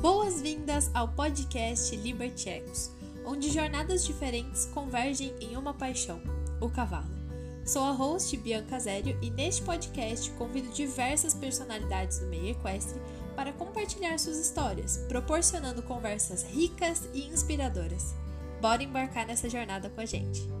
Boas-vindas ao podcast Libertecos, onde jornadas diferentes convergem em uma paixão, o cavalo. Sou a host Bianca Zério e neste podcast convido diversas personalidades do meio equestre para compartilhar suas histórias, proporcionando conversas ricas e inspiradoras. Bora embarcar nessa jornada com a gente!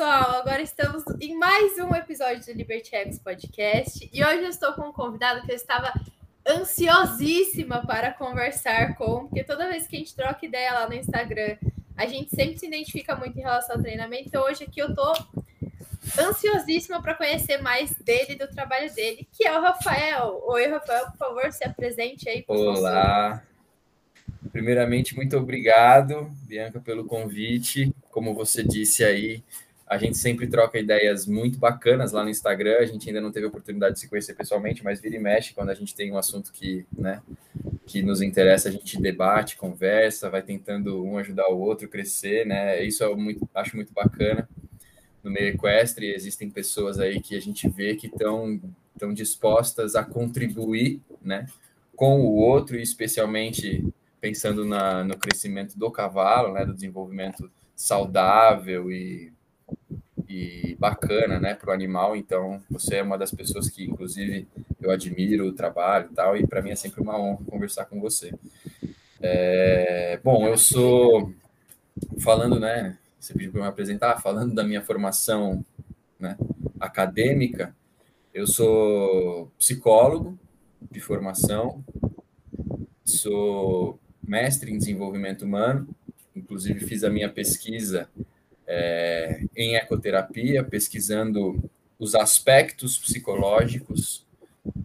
Pessoal! Agora estamos em mais um episódio do Liberty X Podcast e hoje eu estou com um convidado que eu estava ansiosíssima para conversar com, porque toda vez que a gente troca ideia lá no Instagram, a gente sempre se identifica muito em relação ao treinamento. Então hoje aqui eu tô ansiosíssima para conhecer mais dele, do trabalho dele, que é o Rafael. Oi, Rafael, por favor, se apresente aí. Olá! Primeiramente, muito obrigado, Bianca, pelo convite. Como você disse aí, a gente sempre troca ideias muito bacanas lá no Instagram. A gente ainda não teve oportunidade de se conhecer pessoalmente, mas vira e mexe quando a gente tem um assunto que, né, que nos interessa, a gente debate, conversa, vai tentando um ajudar o outro crescer, né? Isso eu muito, acho muito bacana. No meio equestre existem pessoas aí que a gente vê que estão estão dispostas a contribuir, né, com o outro e especialmente pensando na, no crescimento do cavalo, né, do desenvolvimento saudável e, e bacana, né, para o animal. Então, você é uma das pessoas que, inclusive, eu admiro o trabalho e tal, e para mim é sempre uma honra conversar com você. É, bom, eu sou falando, né, você pediu para me apresentar, falando da minha formação, né, acadêmica. Eu sou psicólogo de formação, sou mestre em desenvolvimento humano, inclusive fiz a minha pesquisa é, em ecoterapia, pesquisando os aspectos psicológicos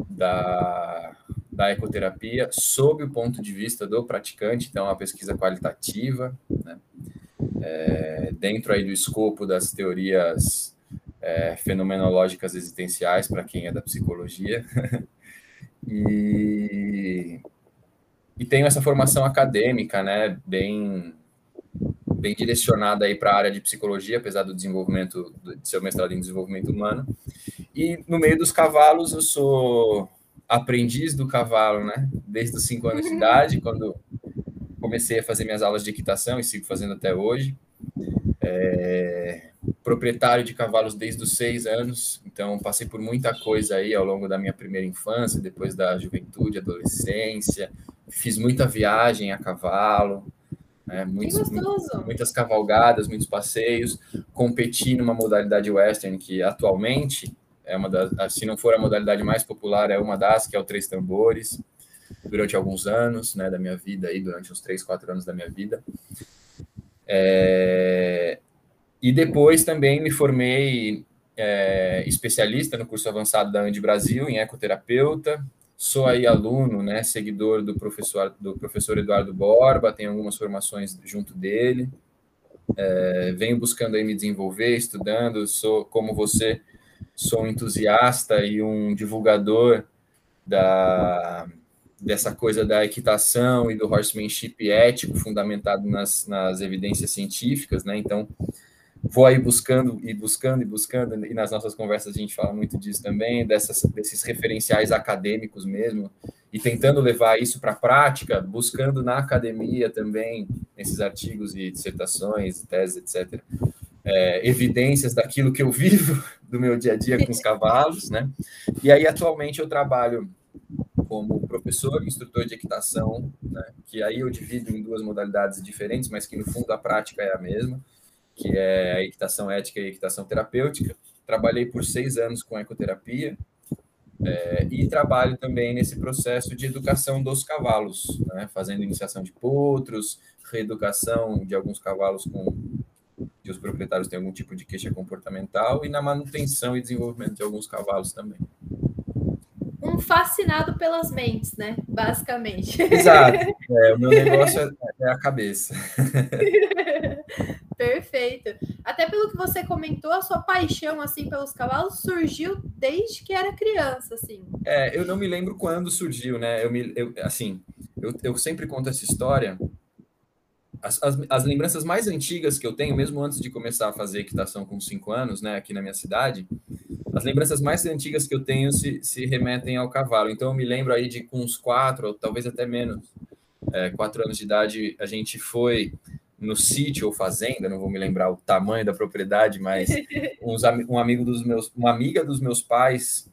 da, da ecoterapia sob o ponto de vista do praticante, então é uma pesquisa qualitativa, né? é, dentro aí do escopo das teorias é, fenomenológicas existenciais, para quem é da psicologia. e e tenho essa formação acadêmica, né, bem bem direcionada aí para a área de psicologia, apesar do desenvolvimento de seu mestrado em desenvolvimento humano. E no meio dos cavalos eu sou aprendiz do cavalo, né, desde os cinco anos de idade, quando comecei a fazer minhas aulas de equitação e sigo fazendo até hoje. É, proprietário de cavalos desde os seis anos, então passei por muita coisa aí ao longo da minha primeira infância, depois da juventude, adolescência, fiz muita viagem a cavalo, né, muitos, muitas cavalgadas, muitos passeios, competi numa modalidade western que atualmente é uma das, se não for a modalidade mais popular, é uma das, que é o três tambores, durante alguns anos, né, da minha vida aí, durante uns três, quatro anos da minha vida. É, e depois também me formei é, especialista no curso avançado da Andi Brasil, em ecoterapeuta, Sou aí aluno, né, seguidor do professor, do professor Eduardo Borba, tenho algumas formações junto dele. É, venho buscando aí me desenvolver, estudando, sou como você, sou um entusiasta e um divulgador da dessa coisa da equitação e do horsemanship ético fundamentado nas, nas evidências científicas, né? Então, vou aí buscando e buscando e buscando, e nas nossas conversas a gente fala muito disso também, dessas, desses referenciais acadêmicos mesmo, e tentando levar isso para a prática, buscando na academia também, nesses artigos e dissertações, teses, etc., é, evidências daquilo que eu vivo do meu dia a dia com os cavalos, né? E aí, atualmente, eu trabalho como professor, instrutor de equitação, né? que aí eu divido em duas modalidades diferentes, mas que no fundo a prática é a mesma que é a equitação ética e a equitação terapêutica. Trabalhei por seis anos com ecoterapia é, e trabalho também nesse processo de educação dos cavalos, né, fazendo iniciação de potros, reeducação de alguns cavalos com que os proprietários têm algum tipo de queixa comportamental e na manutenção e desenvolvimento de alguns cavalos também. Um fascinado pelas mentes, né? Basicamente. Exato. É, o meu negócio é, é a cabeça. Perfeito. Até pelo que você comentou, a sua paixão assim pelos cavalos surgiu desde que era criança, assim. É, eu não me lembro quando surgiu, né? Eu me, eu, assim, eu, eu sempre conto essa história as, as, as, lembranças mais antigas que eu tenho, mesmo antes de começar a fazer equitação com cinco anos, né, aqui na minha cidade, as lembranças mais antigas que eu tenho se, se remetem ao cavalo. Então, eu me lembro aí de com uns quatro, ou talvez até menos, é, quatro anos de idade, a gente foi no sítio ou fazenda, não vou me lembrar o tamanho da propriedade, mas uns, um amigo dos meus, uma amiga dos meus pais,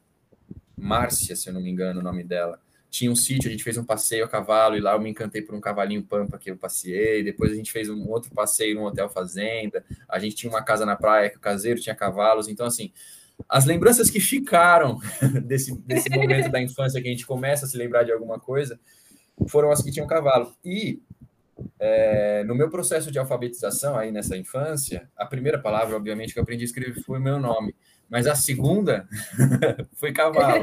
Márcia, se eu não me engano o nome dela, tinha um sítio, a gente fez um passeio a cavalo e lá eu me encantei por um cavalinho pampa que eu passei. Depois a gente fez um outro passeio num hotel fazenda. A gente tinha uma casa na praia que o caseiro tinha cavalos. Então, assim, as lembranças que ficaram desse, desse momento da infância que a gente começa a se lembrar de alguma coisa foram as que tinham cavalo. E é, no meu processo de alfabetização aí nessa infância, a primeira palavra, obviamente, que eu aprendi a escrever foi o meu nome mas a segunda foi cavalo.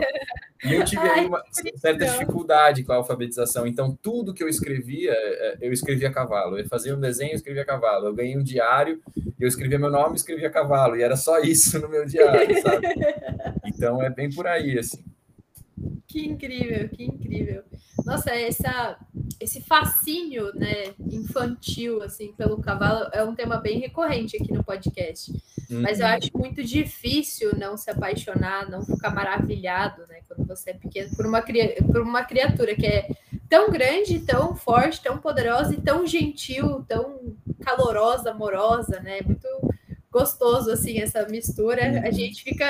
E eu tive Ai, uma certa dificuldade com a alfabetização. Então, tudo que eu escrevia, é, eu escrevia cavalo. Eu fazia um desenho, eu escrevia cavalo. Eu ganhei um diário, eu escrevia meu nome, escrevia cavalo. E era só isso no meu diário, sabe? Então, é bem por aí, assim. Que incrível, que incrível. Nossa, essa, esse fascínio né, infantil assim pelo cavalo é um tema bem recorrente aqui no podcast. Uhum. Mas eu acho muito difícil não se apaixonar, não ficar maravilhado, né, quando você é pequeno, por uma, por uma criatura que é tão grande, tão forte, tão poderosa e tão gentil, tão calorosa, amorosa, né? Muito gostoso assim essa mistura. Uhum. A gente fica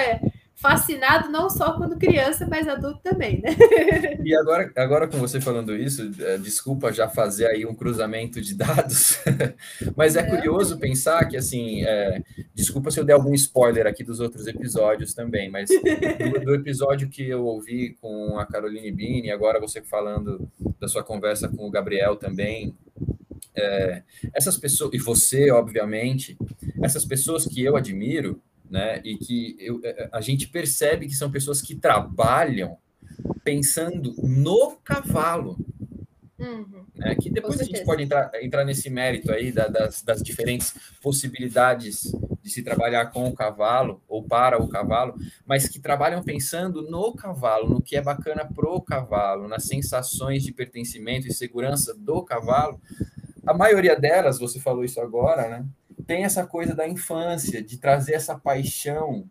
fascinado não só quando criança, mas adulto também, né? E agora, agora com você falando isso, é, desculpa já fazer aí um cruzamento de dados, mas é curioso pensar que, assim, é, desculpa se eu der algum spoiler aqui dos outros episódios também, mas do, do episódio que eu ouvi com a Caroline Bini, agora você falando da sua conversa com o Gabriel também, é, essas pessoas, e você, obviamente, essas pessoas que eu admiro, né? E que eu, é, é, a gente percebe que são pessoas que trabalham pensando no cavalo. Uhum. Né? Que depois a gente pode entrar, entrar nesse mérito aí da, das, das diferentes possibilidades de se trabalhar com o cavalo ou para o cavalo, mas que trabalham pensando no cavalo, no que é bacana pro cavalo, nas sensações de pertencimento e segurança do cavalo. A maioria delas, você falou isso agora, né? Tem essa coisa da infância, de trazer essa paixão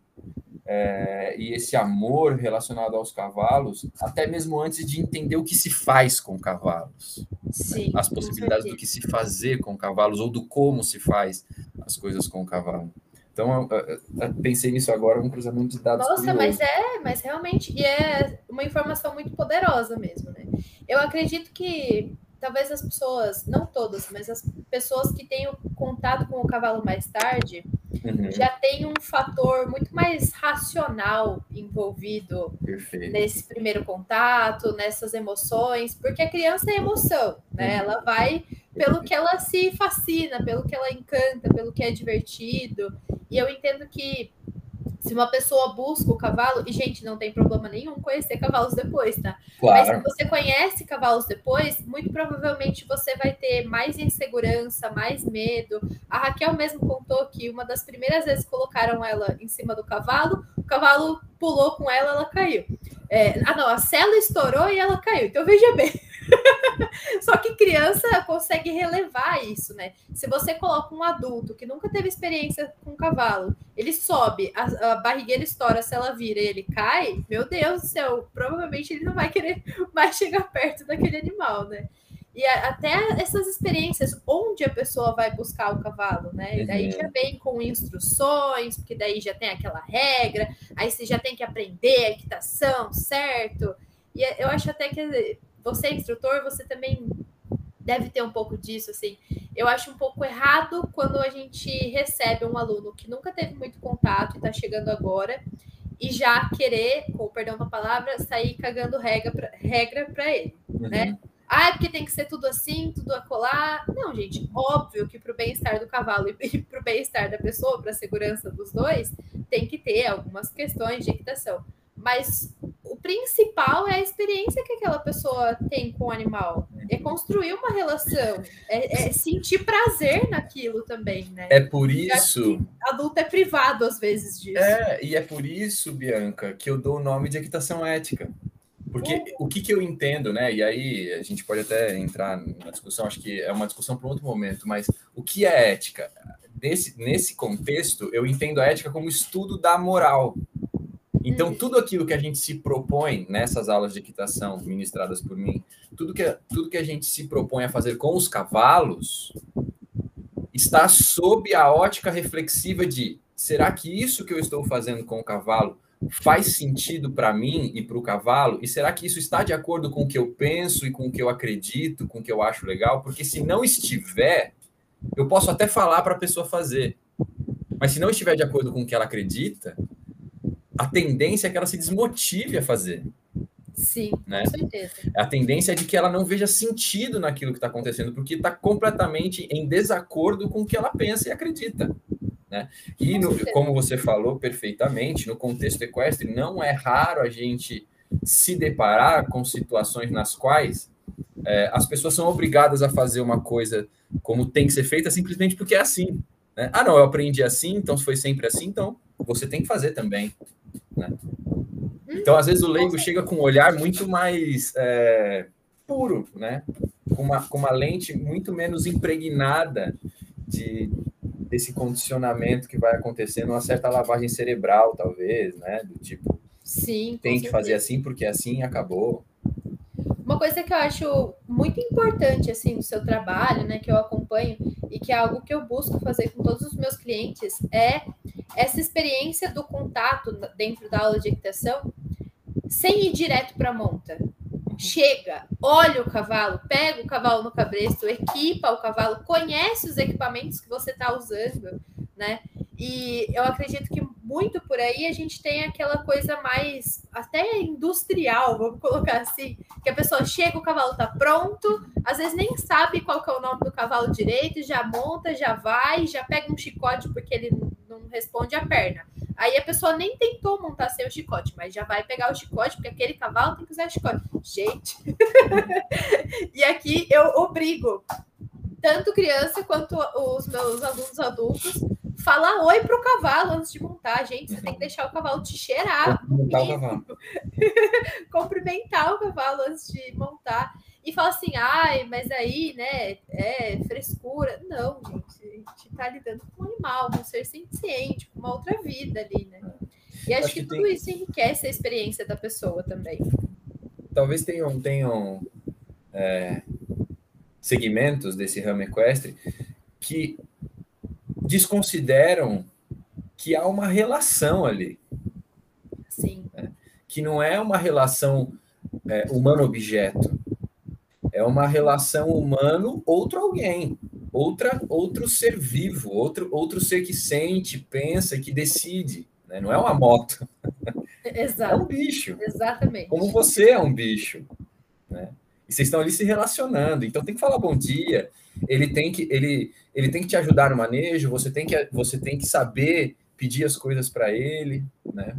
é, e esse amor relacionado aos cavalos, até mesmo antes de entender o que se faz com cavalos. Sim, as possibilidades do que se fazer com cavalos ou do como se faz as coisas com o cavalo. Então, eu, eu pensei nisso agora, um cruzamento de dados. Nossa, curioso. mas é, mas realmente, e é uma informação muito poderosa mesmo, né? Eu acredito que talvez as pessoas, não todas, mas as pessoas que tenham contato com o cavalo mais tarde, uhum. já tem um fator muito mais racional envolvido Perfeito. nesse primeiro contato, nessas emoções, porque a criança é emoção, né? Uhum. Ela vai pelo que ela se fascina, pelo que ela encanta, pelo que é divertido. E eu entendo que se uma pessoa busca o cavalo, e gente, não tem problema nenhum conhecer cavalos depois, tá? Claro. Mas se você conhece cavalos depois, muito provavelmente você vai ter mais insegurança, mais medo. A Raquel mesmo contou que uma das primeiras vezes que colocaram ela em cima do cavalo, o cavalo pulou com ela, ela caiu. É, ah, não, a cela estourou e ela caiu. Então veja bem. Só que criança consegue relevar isso, né? Se você coloca um adulto que nunca teve experiência com cavalo, ele sobe, a, a barrigueira estoura, se ela vira e ele cai, meu Deus do céu, provavelmente ele não vai querer mais chegar perto daquele animal, né? E a, até essas experiências onde a pessoa vai buscar o cavalo, né? E daí uhum. já vem com instruções, porque daí já tem aquela regra, aí você já tem que aprender a equitação, certo? E eu acho até que você é instrutor, você também deve ter um pouco disso, assim. Eu acho um pouco errado quando a gente recebe um aluno que nunca teve muito contato e está chegando agora e já querer, com perdão da palavra, sair cagando regra para regra ele, uhum. né? Ah, é porque tem que ser tudo assim, tudo acolá. Não, gente, óbvio que para o bem-estar do cavalo e para o bem-estar da pessoa, para a segurança dos dois, tem que ter algumas questões de equitação. Mas o principal é a experiência que aquela pessoa tem com o animal. É construir uma relação, é, é sentir prazer naquilo também, né? É por isso. Adulto é privado às vezes disso. É, e é por isso, Bianca, que eu dou o nome de equitação ética. Porque o que, que eu entendo, né? E aí a gente pode até entrar na discussão, acho que é uma discussão para outro momento, mas o que é ética? Nesse, nesse contexto, eu entendo a ética como estudo da moral. Então, tudo aquilo que a gente se propõe nessas aulas de equitação ministradas por mim, tudo que, tudo que a gente se propõe a fazer com os cavalos, está sob a ótica reflexiva de será que isso que eu estou fazendo com o cavalo faz sentido para mim e para o cavalo? E será que isso está de acordo com o que eu penso e com o que eu acredito, com o que eu acho legal? Porque se não estiver, eu posso até falar para a pessoa fazer. Mas se não estiver de acordo com o que ela acredita, a tendência é que ela se desmotive a fazer. Sim, né? com certeza. A tendência é de que ela não veja sentido naquilo que está acontecendo, porque está completamente em desacordo com o que ela pensa e acredita. Né? E, no, como você falou perfeitamente, no contexto equestre, não é raro a gente se deparar com situações nas quais é, as pessoas são obrigadas a fazer uma coisa como tem que ser feita simplesmente porque é assim. Né? Ah, não, eu aprendi assim, então foi sempre assim, então você tem que fazer também. Né? Então, às vezes, o leigo chega com um olhar muito mais é, puro, né? Com uma, com uma lente muito menos impregnada de, desse condicionamento que vai acontecendo, uma certa lavagem cerebral, talvez, né? Do tipo, Sim, tem que certeza. fazer assim porque assim acabou. Uma coisa que eu acho muito importante assim no seu trabalho, né, que eu acompanho e que é algo que eu busco fazer com todos os meus clientes é essa experiência do contato dentro da aula de equitação sem ir direto para a monta. Chega, olha o cavalo, pega o cavalo no cabresto, equipa o cavalo, conhece os equipamentos que você está usando, né? E eu acredito que muito por aí a gente tem aquela coisa mais até industrial, vamos colocar assim, que a pessoa chega, o cavalo tá pronto, às vezes nem sabe qual que é o nome do cavalo direito, já monta, já vai, já pega um chicote porque ele não responde a perna. Aí a pessoa nem tentou montar sem o chicote, mas já vai pegar o chicote, porque aquele cavalo tem que usar chicote. Gente! e aqui eu obrigo tanto criança quanto os meus alunos adultos falar oi pro cavalo antes de montar, gente. Você tem que deixar o cavalo te cheirar. Cumprimentar o cavalo. Cumprimentar o cavalo antes de montar. E fala assim, ai, mas aí, né, é frescura. Não, gente, a gente tá lidando com um animal, com um ser senciente, com uma outra vida ali, né? E acho, acho que, que, tudo tem... isso enriquece a experiência da pessoa também. Talvez tenham, tenham é, segmentos desse ramo equestre que desconsideram que há uma relação ali. Sim. Né? Que não é uma relação é, humano-objeto. É uma relação humano outro alguém, outra outro ser vivo, outro outro ser que sente, pensa, que decide. Né? Não é uma moto. Exato. É um bicho. Exatamente. Como você é um bicho. Né? E vocês estão ali se relacionando. Então tem que falar bom dia. Ele tem que, ele, ele tem que te ajudar no manejo, você tem que, você tem que saber pedir as coisas para ele, né?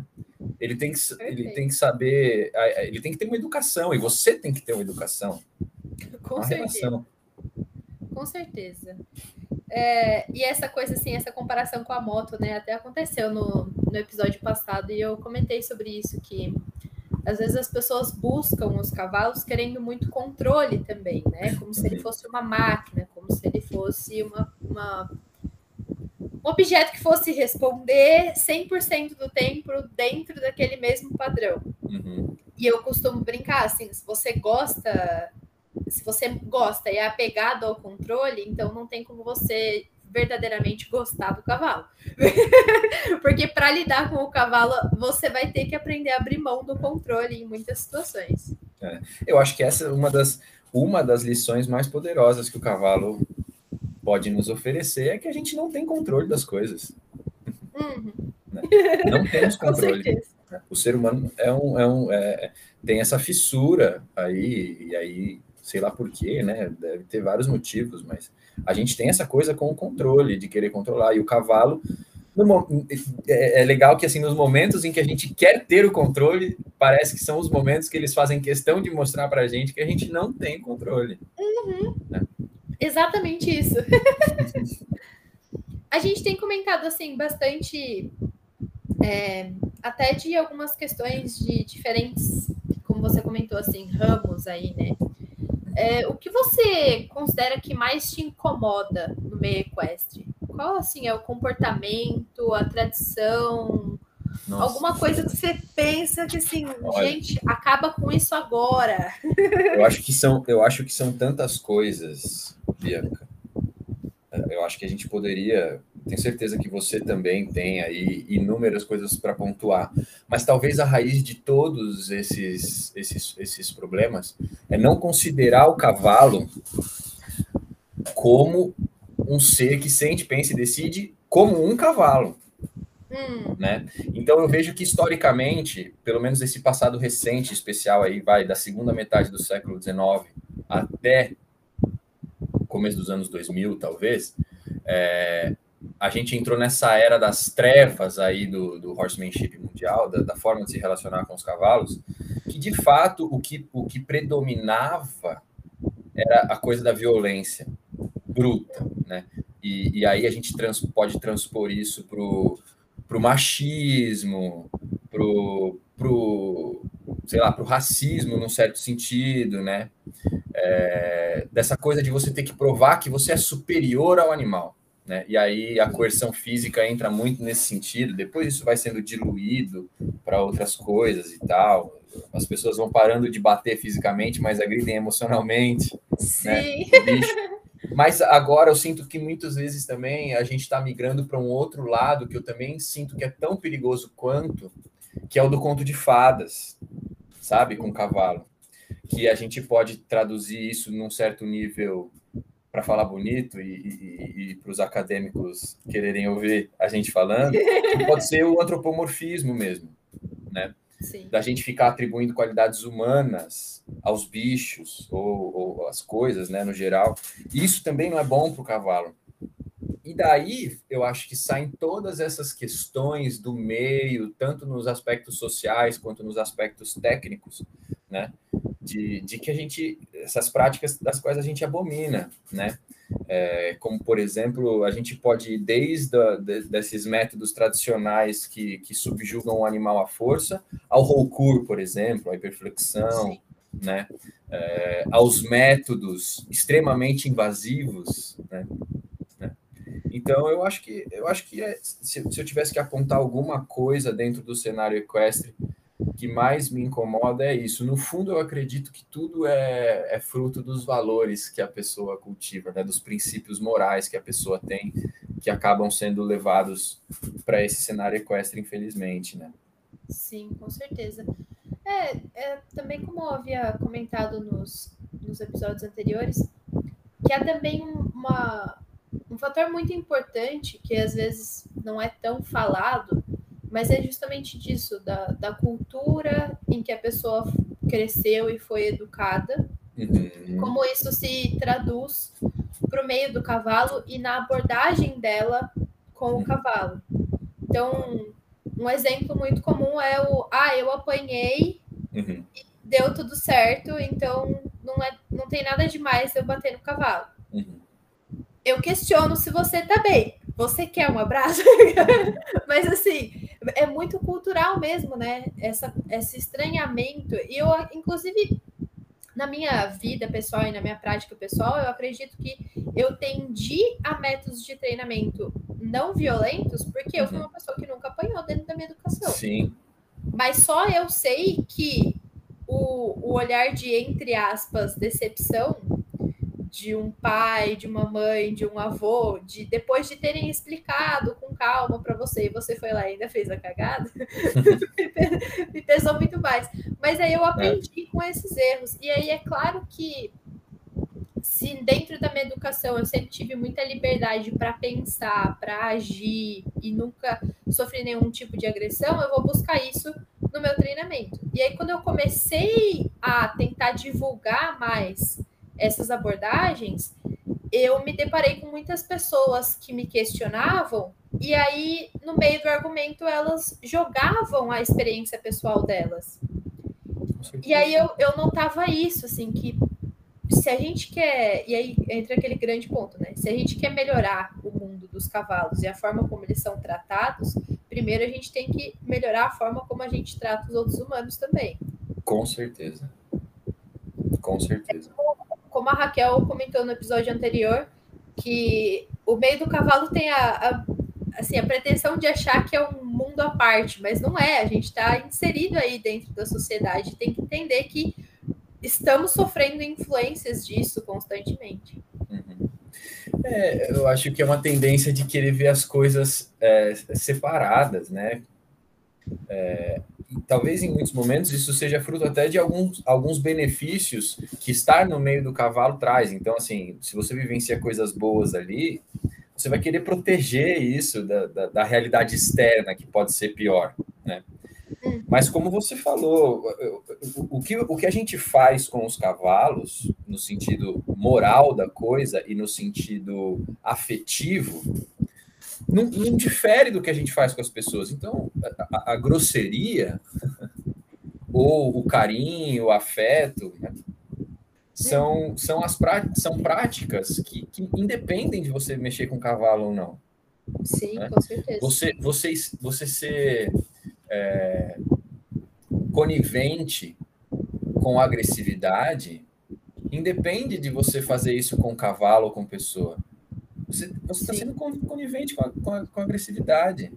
Ele tem, que, ele tem que saber, ele tem que ter uma educação, e você tem que ter uma educação. Com certeza. Relação. Com certeza. É, e essa coisa assim, essa comparação com a moto, né? Até aconteceu no, no episódio passado, e eu comentei sobre isso, que às vezes as pessoas buscam os cavalos querendo muito controle também, né? Como se ele fosse uma máquina, como se ele fosse uma, uma um objeto que fosse responder 100% do tempo dentro daquele mesmo padrão. Uhum. E eu costumo brincar assim, se você gosta, se você gosta e é apegado ao controle, então não tem como você verdadeiramente gostar do cavalo. Porque para lidar com o cavalo, você vai ter que aprender a abrir mão do controle em muitas situações. É, eu acho que essa é uma das, uma das lições mais poderosas que o cavalo pode nos oferecer é que a gente não tem controle das coisas. Uhum. Não temos controle. o ser humano é um, é um é, tem essa fissura aí, e aí, sei lá por quê, né? Deve ter vários motivos, mas a gente tem essa coisa com o controle, de querer controlar, e o cavalo. No, é, é legal que assim nos momentos em que a gente quer ter o controle, parece que são os momentos que eles fazem questão de mostrar para a gente que a gente não tem controle. Uhum. Né? Exatamente isso. a gente tem comentado assim bastante, é, até de algumas questões de diferentes, como como você comentou, assim, ramos aí, né? É, o que você considera que mais te incomoda no meio equestre? Qual, assim, é o comportamento, a tradição, nossa. Alguma coisa que você pensa que assim, Olha, gente, acaba com isso agora. Eu acho que são, eu acho que são tantas coisas, Bianca. Eu acho que a gente poderia, tenho certeza que você também tem aí inúmeras coisas para pontuar, mas talvez a raiz de todos esses, esses, esses problemas é não considerar o cavalo como um ser que sente, pensa e decide como um cavalo. Hum. Né? Então eu vejo que historicamente, pelo menos esse passado recente especial aí, vai da segunda metade do século XIX até começo dos anos 2000, talvez, é, a gente entrou nessa era das trevas aí do, do horsemanship mundial, da, da, forma de se relacionar com os cavalos, que de fato o que, o que predominava era a coisa da violência bruta, né? E, e aí a gente trans, pode transpor isso para para o machismo, para o, sei lá, para o racismo, num certo sentido, né? É, dessa coisa de você ter que provar que você é superior ao animal, né? E aí a coerção física entra muito nesse sentido. Depois isso vai sendo diluído para outras coisas e tal. As pessoas vão parando de bater fisicamente, mas agridem emocionalmente. Sim. Né? Mas agora eu sinto que muitas vezes também a gente está migrando para um outro lado que eu também sinto que é tão perigoso quanto, que é o do conto de fadas, sabe, com cavalo. Que a gente pode traduzir isso num certo nível para falar bonito e, e, e para os acadêmicos quererem ouvir a gente falando, pode ser o antropomorfismo mesmo, né? Sim. da gente ficar atribuindo qualidades humanas aos bichos ou, ou às coisas, né, no geral. Isso também não é bom para o cavalo. E daí eu acho que saem todas essas questões do meio, tanto nos aspectos sociais quanto nos aspectos técnicos, né? De, de que a gente, essas práticas das quais a gente abomina, né? É, como, por exemplo, a gente pode ir desde a, de, desses métodos tradicionais que, que subjugam o animal à força, ao roucur, por exemplo, a hiperflexão, Sim. né? É, aos métodos extremamente invasivos, né? né? Então, eu acho que, eu acho que é, se, se eu tivesse que apontar alguma coisa dentro do cenário equestre que mais me incomoda é isso. No fundo, eu acredito que tudo é, é fruto dos valores que a pessoa cultiva, né? dos princípios morais que a pessoa tem, que acabam sendo levados para esse cenário equestre, infelizmente. Né? Sim, com certeza. É, é, também como eu havia comentado nos, nos episódios anteriores, que há também uma, um fator muito importante que às vezes não é tão falado, mas é justamente disso, da, da cultura em que a pessoa cresceu e foi educada, uhum. como isso se traduz para o meio do cavalo e na abordagem dela com o cavalo. Então, um exemplo muito comum é o ah, eu apanhei uhum. e deu tudo certo, então não, é, não tem nada demais eu bater no cavalo. Uhum. Eu questiono se você tá bem. Você quer um abraço? Mas assim, é muito cultural mesmo, né? Essa, esse estranhamento. E eu, inclusive, na minha vida pessoal e na minha prática pessoal, eu acredito que eu tendi a métodos de treinamento não violentos, porque eu fui uhum. uma pessoa que nunca apanhou dentro da minha educação. Sim. Mas só eu sei que o, o olhar de, entre aspas, decepção de um pai, de uma mãe, de um avô, de depois de terem explicado com calma para você e você foi lá e ainda fez a cagada, me pesou muito mais. Mas aí eu aprendi é. com esses erros. E aí é claro que se dentro da minha educação eu sempre tive muita liberdade para pensar, para agir e nunca sofri nenhum tipo de agressão, eu vou buscar isso no meu treinamento. E aí quando eu comecei a tentar divulgar mais essas abordagens, eu me deparei com muitas pessoas que me questionavam, e aí, no meio do argumento, elas jogavam a experiência pessoal delas. E aí eu, eu notava isso, assim, que se a gente quer. E aí entra aquele grande ponto, né? Se a gente quer melhorar o mundo dos cavalos e a forma como eles são tratados, primeiro a gente tem que melhorar a forma como a gente trata os outros humanos também. Com certeza. Com certeza. Como a Raquel comentou no episódio anterior, que o meio do cavalo tem a, a assim, a pretensão de achar que é um mundo à parte, mas não é. A gente está inserido aí dentro da sociedade, tem que entender que estamos sofrendo influências disso constantemente. Uhum. É, eu acho que é uma tendência de querer ver as coisas é, separadas, né? É, talvez em muitos momentos isso seja fruto até de alguns, alguns benefícios que estar no meio do cavalo traz. Então, assim, se você vivencia coisas boas ali, você vai querer proteger isso da, da, da realidade externa, que pode ser pior, né? Mas como você falou, o que, o que a gente faz com os cavalos, no sentido moral da coisa e no sentido afetivo, não, não difere do que a gente faz com as pessoas. Então, a, a grosseria, ou o carinho, o afeto, né? são, são, as são práticas que, que independem de você mexer com cavalo ou não. Sim, né? com certeza. Você, você, você ser é, conivente com agressividade independe de você fazer isso com cavalo ou com pessoa. Você está sendo conivente com a, com a, com a agressividade.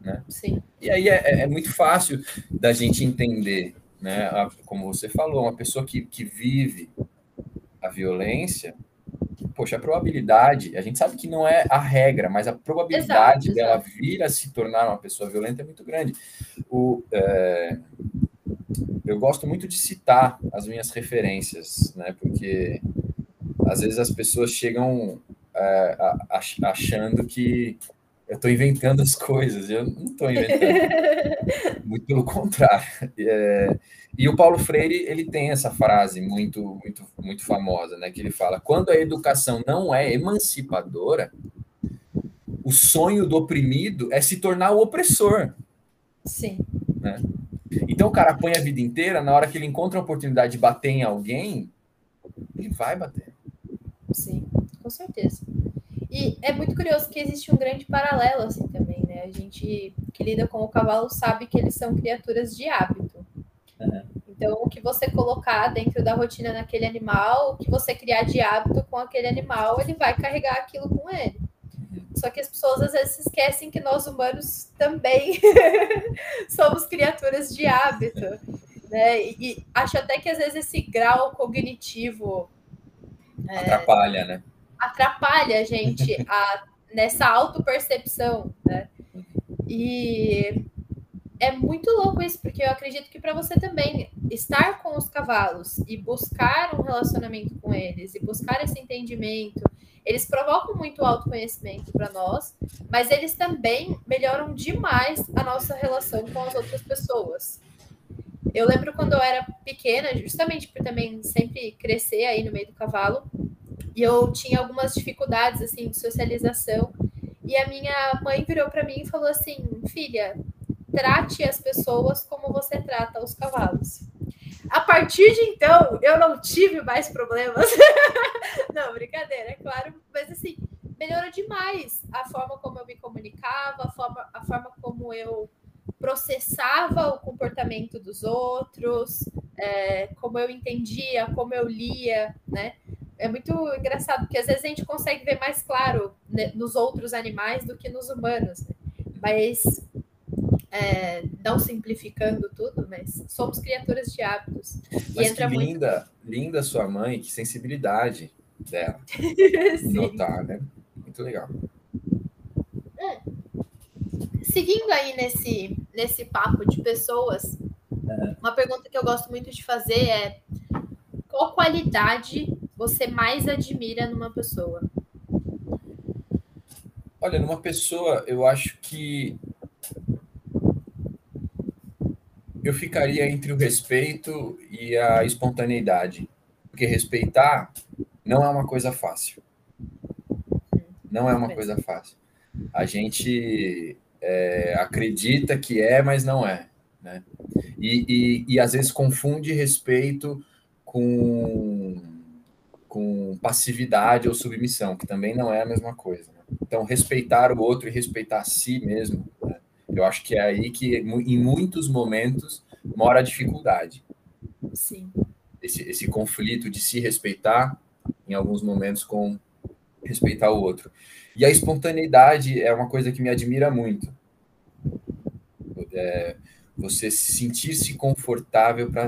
Né? Sim. E aí é, é, muito fácil da gente entender, né? A, como você falou, uma pessoa que, que vive a violência, poxa, a probabilidade, a gente sabe que não é a regra, mas a probabilidade exato, dela exato. vir a se tornar uma pessoa violenta é muito grande. O, é, eu gosto muito de citar as minhas referências, né? Porque às vezes as pessoas chegam é, achando que eu estou inventando as coisas. Eu não estou inventando. muito pelo contrário. É, e o Paulo Freire ele tem essa frase muito, muito, muito famosa, né? Que ele fala: quando a educação não é emancipadora, o sonho do oprimido é se tornar o opressor. Sim. Né? Então o cara põe a vida inteira, na hora que ele encontra a oportunidade de bater em alguém, ele vai bater. Sim, com certeza. E é muito curioso que existe um grande paralelo assim também, né? A gente que lida com o cavalo sabe que eles são criaturas de hábito. Então, o que você colocar dentro da rotina naquele animal, o que você criar de hábito com aquele animal, ele vai carregar aquilo com ele. Só que as pessoas às vezes esquecem que nós humanos também somos criaturas de hábito, né? E, e acho até que às vezes esse grau cognitivo é, atrapalha, né? Atrapalha a gente a, nessa autopercepção, né? E é muito louco isso, porque eu acredito que para você também estar com os cavalos e buscar um relacionamento com eles e buscar esse entendimento, eles provocam muito autoconhecimento para nós, mas eles também melhoram demais a nossa relação com as outras pessoas. Eu lembro quando eu era pequena, justamente por também sempre crescer aí no meio do cavalo, e eu tinha algumas dificuldades assim de socialização. E a minha mãe virou para mim e falou assim: "Filha, trate as pessoas como você trata os cavalos". A partir de então, eu não tive mais problemas. não, brincadeira, é claro, mas assim, melhorou demais a forma como eu me comunicava, a forma, a forma como eu processava o comportamento dos outros, é, como eu entendia, como eu lia, né? É muito engraçado, porque às vezes a gente consegue ver mais claro né, nos outros animais do que nos humanos. Né? Mas, é, não simplificando tudo, mas somos criaturas de hábitos. Mas e entra que linda, muito... linda sua mãe, que sensibilidade dela. Notar, né? Muito legal. É. Seguindo aí nesse, nesse papo de pessoas, é. uma pergunta que eu gosto muito de fazer é qual qualidade você mais admira numa pessoa? Olha, numa pessoa, eu acho que eu ficaria entre o respeito e a espontaneidade. Porque respeitar não é uma coisa fácil. Não é uma coisa fácil. A gente é, acredita que é, mas não é. Né? E, e, e às vezes confunde respeito com com passividade ou submissão, que também não é a mesma coisa. Né? Então, respeitar o outro e respeitar a si mesmo, né? eu acho que é aí que, em muitos momentos, mora a dificuldade. Sim. Esse, esse conflito de se respeitar, em alguns momentos, com respeitar o outro. E a espontaneidade é uma coisa que me admira muito. É, você sentir-se confortável para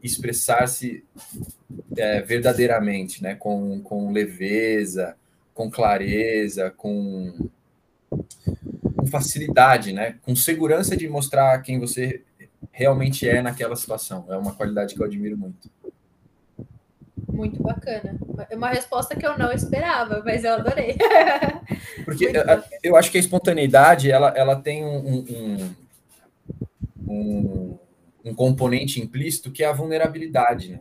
expressar-se é, verdadeiramente, né? com, com leveza, com clareza, com, com facilidade, né? com segurança de mostrar quem você realmente é naquela situação. É uma qualidade que eu admiro muito. Muito bacana. É uma resposta que eu não esperava, mas eu adorei. Porque eu acho que a espontaneidade ela, ela tem um, um, um, um componente implícito que é a vulnerabilidade. Né?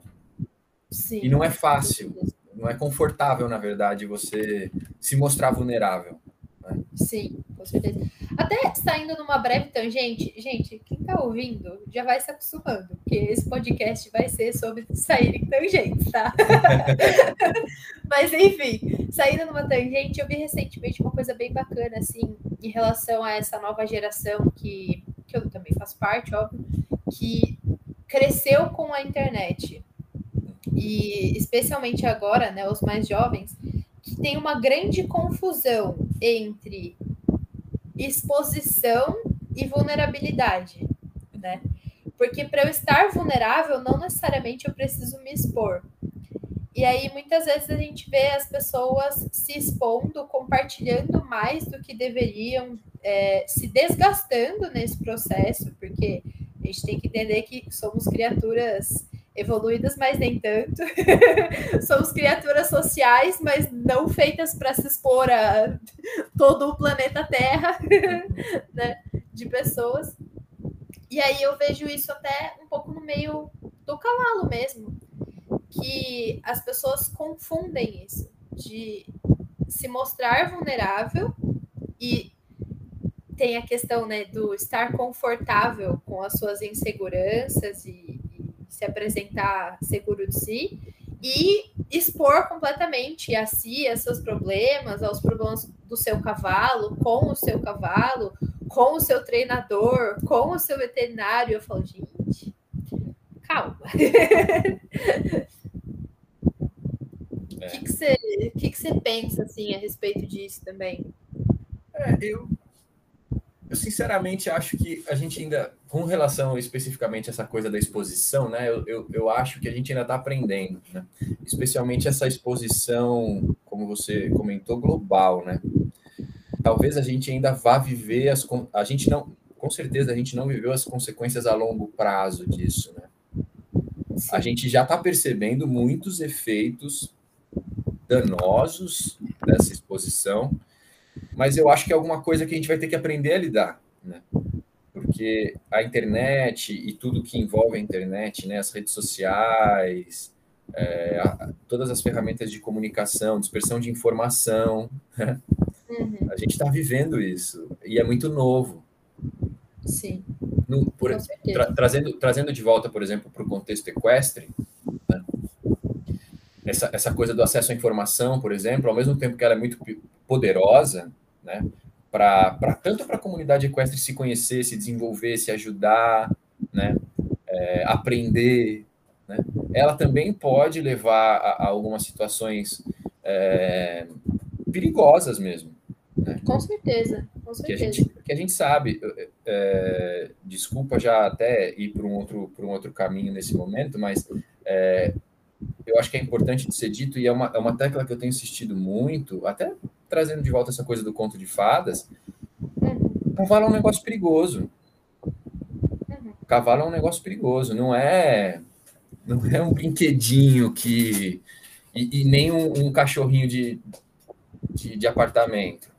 Sim, e não é fácil, não é confortável, na verdade, você se mostrar vulnerável. Né? Sim, com certeza. Até saindo numa breve tangente, gente, quem tá ouvindo já vai se acostumando, porque esse podcast vai ser sobre sair em tangentes, tá? Mas enfim, saindo numa tangente, eu vi recentemente uma coisa bem bacana, assim, em relação a essa nova geração que, que eu também faço parte, óbvio, que cresceu com a internet. E especialmente agora, né, os mais jovens, que tem uma grande confusão entre exposição e vulnerabilidade, né? Porque para eu estar vulnerável, não necessariamente eu preciso me expor. E aí, muitas vezes, a gente vê as pessoas se expondo, compartilhando mais do que deveriam, é, se desgastando nesse processo, porque a gente tem que entender que somos criaturas evoluídas, mas nem tanto. Somos criaturas sociais, mas não feitas para se expor a todo o planeta Terra, né? De pessoas. E aí eu vejo isso até um pouco no meio do cavalo mesmo, que as pessoas confundem isso de se mostrar vulnerável e tem a questão né, do estar confortável com as suas inseguranças e, se apresentar seguro de si e expor completamente a si, a seus problemas, aos problemas do seu cavalo, com o seu cavalo, com o seu treinador, com o seu veterinário. Eu falo, gente, calma. O que, que, você, que, que você pensa assim a respeito disso também? É, eu eu sinceramente acho que a gente ainda, com relação especificamente a essa coisa da exposição, né? Eu, eu, eu acho que a gente ainda está aprendendo, né? Especialmente essa exposição, como você comentou, global, né? Talvez a gente ainda vá viver as. A gente não. Com certeza a gente não viveu as consequências a longo prazo disso, né? A gente já está percebendo muitos efeitos danosos dessa exposição mas eu acho que é alguma coisa que a gente vai ter que aprender a lidar, né? Porque a internet e tudo que envolve a internet, né, as redes sociais, é, a, todas as ferramentas de comunicação, dispersão de informação, né? uhum. a gente está vivendo isso e é muito novo. Sim. No, por, tra, trazendo, trazendo de volta, por exemplo, para o contexto equestre, né? essa, essa coisa do acesso à informação, por exemplo, ao mesmo tempo que ela é muito poderosa, né? Para tanto para a comunidade equestre se conhecer, se desenvolver, se ajudar, né? É, aprender, né? Ela também pode levar a, a algumas situações é, perigosas mesmo. Né? Com certeza, com certeza. Que a gente, que a gente sabe, é, desculpa já até ir para um outro para um outro caminho nesse momento, mas é, eu acho que é importante de ser dito, e é uma, é uma tecla que eu tenho insistido muito, até trazendo de volta essa coisa do conto de fadas. Cavalo é um negócio perigoso. Cavalo é um negócio perigoso, não é não é um brinquedinho que e, e nem um, um, cachorrinho de, de, de apartamento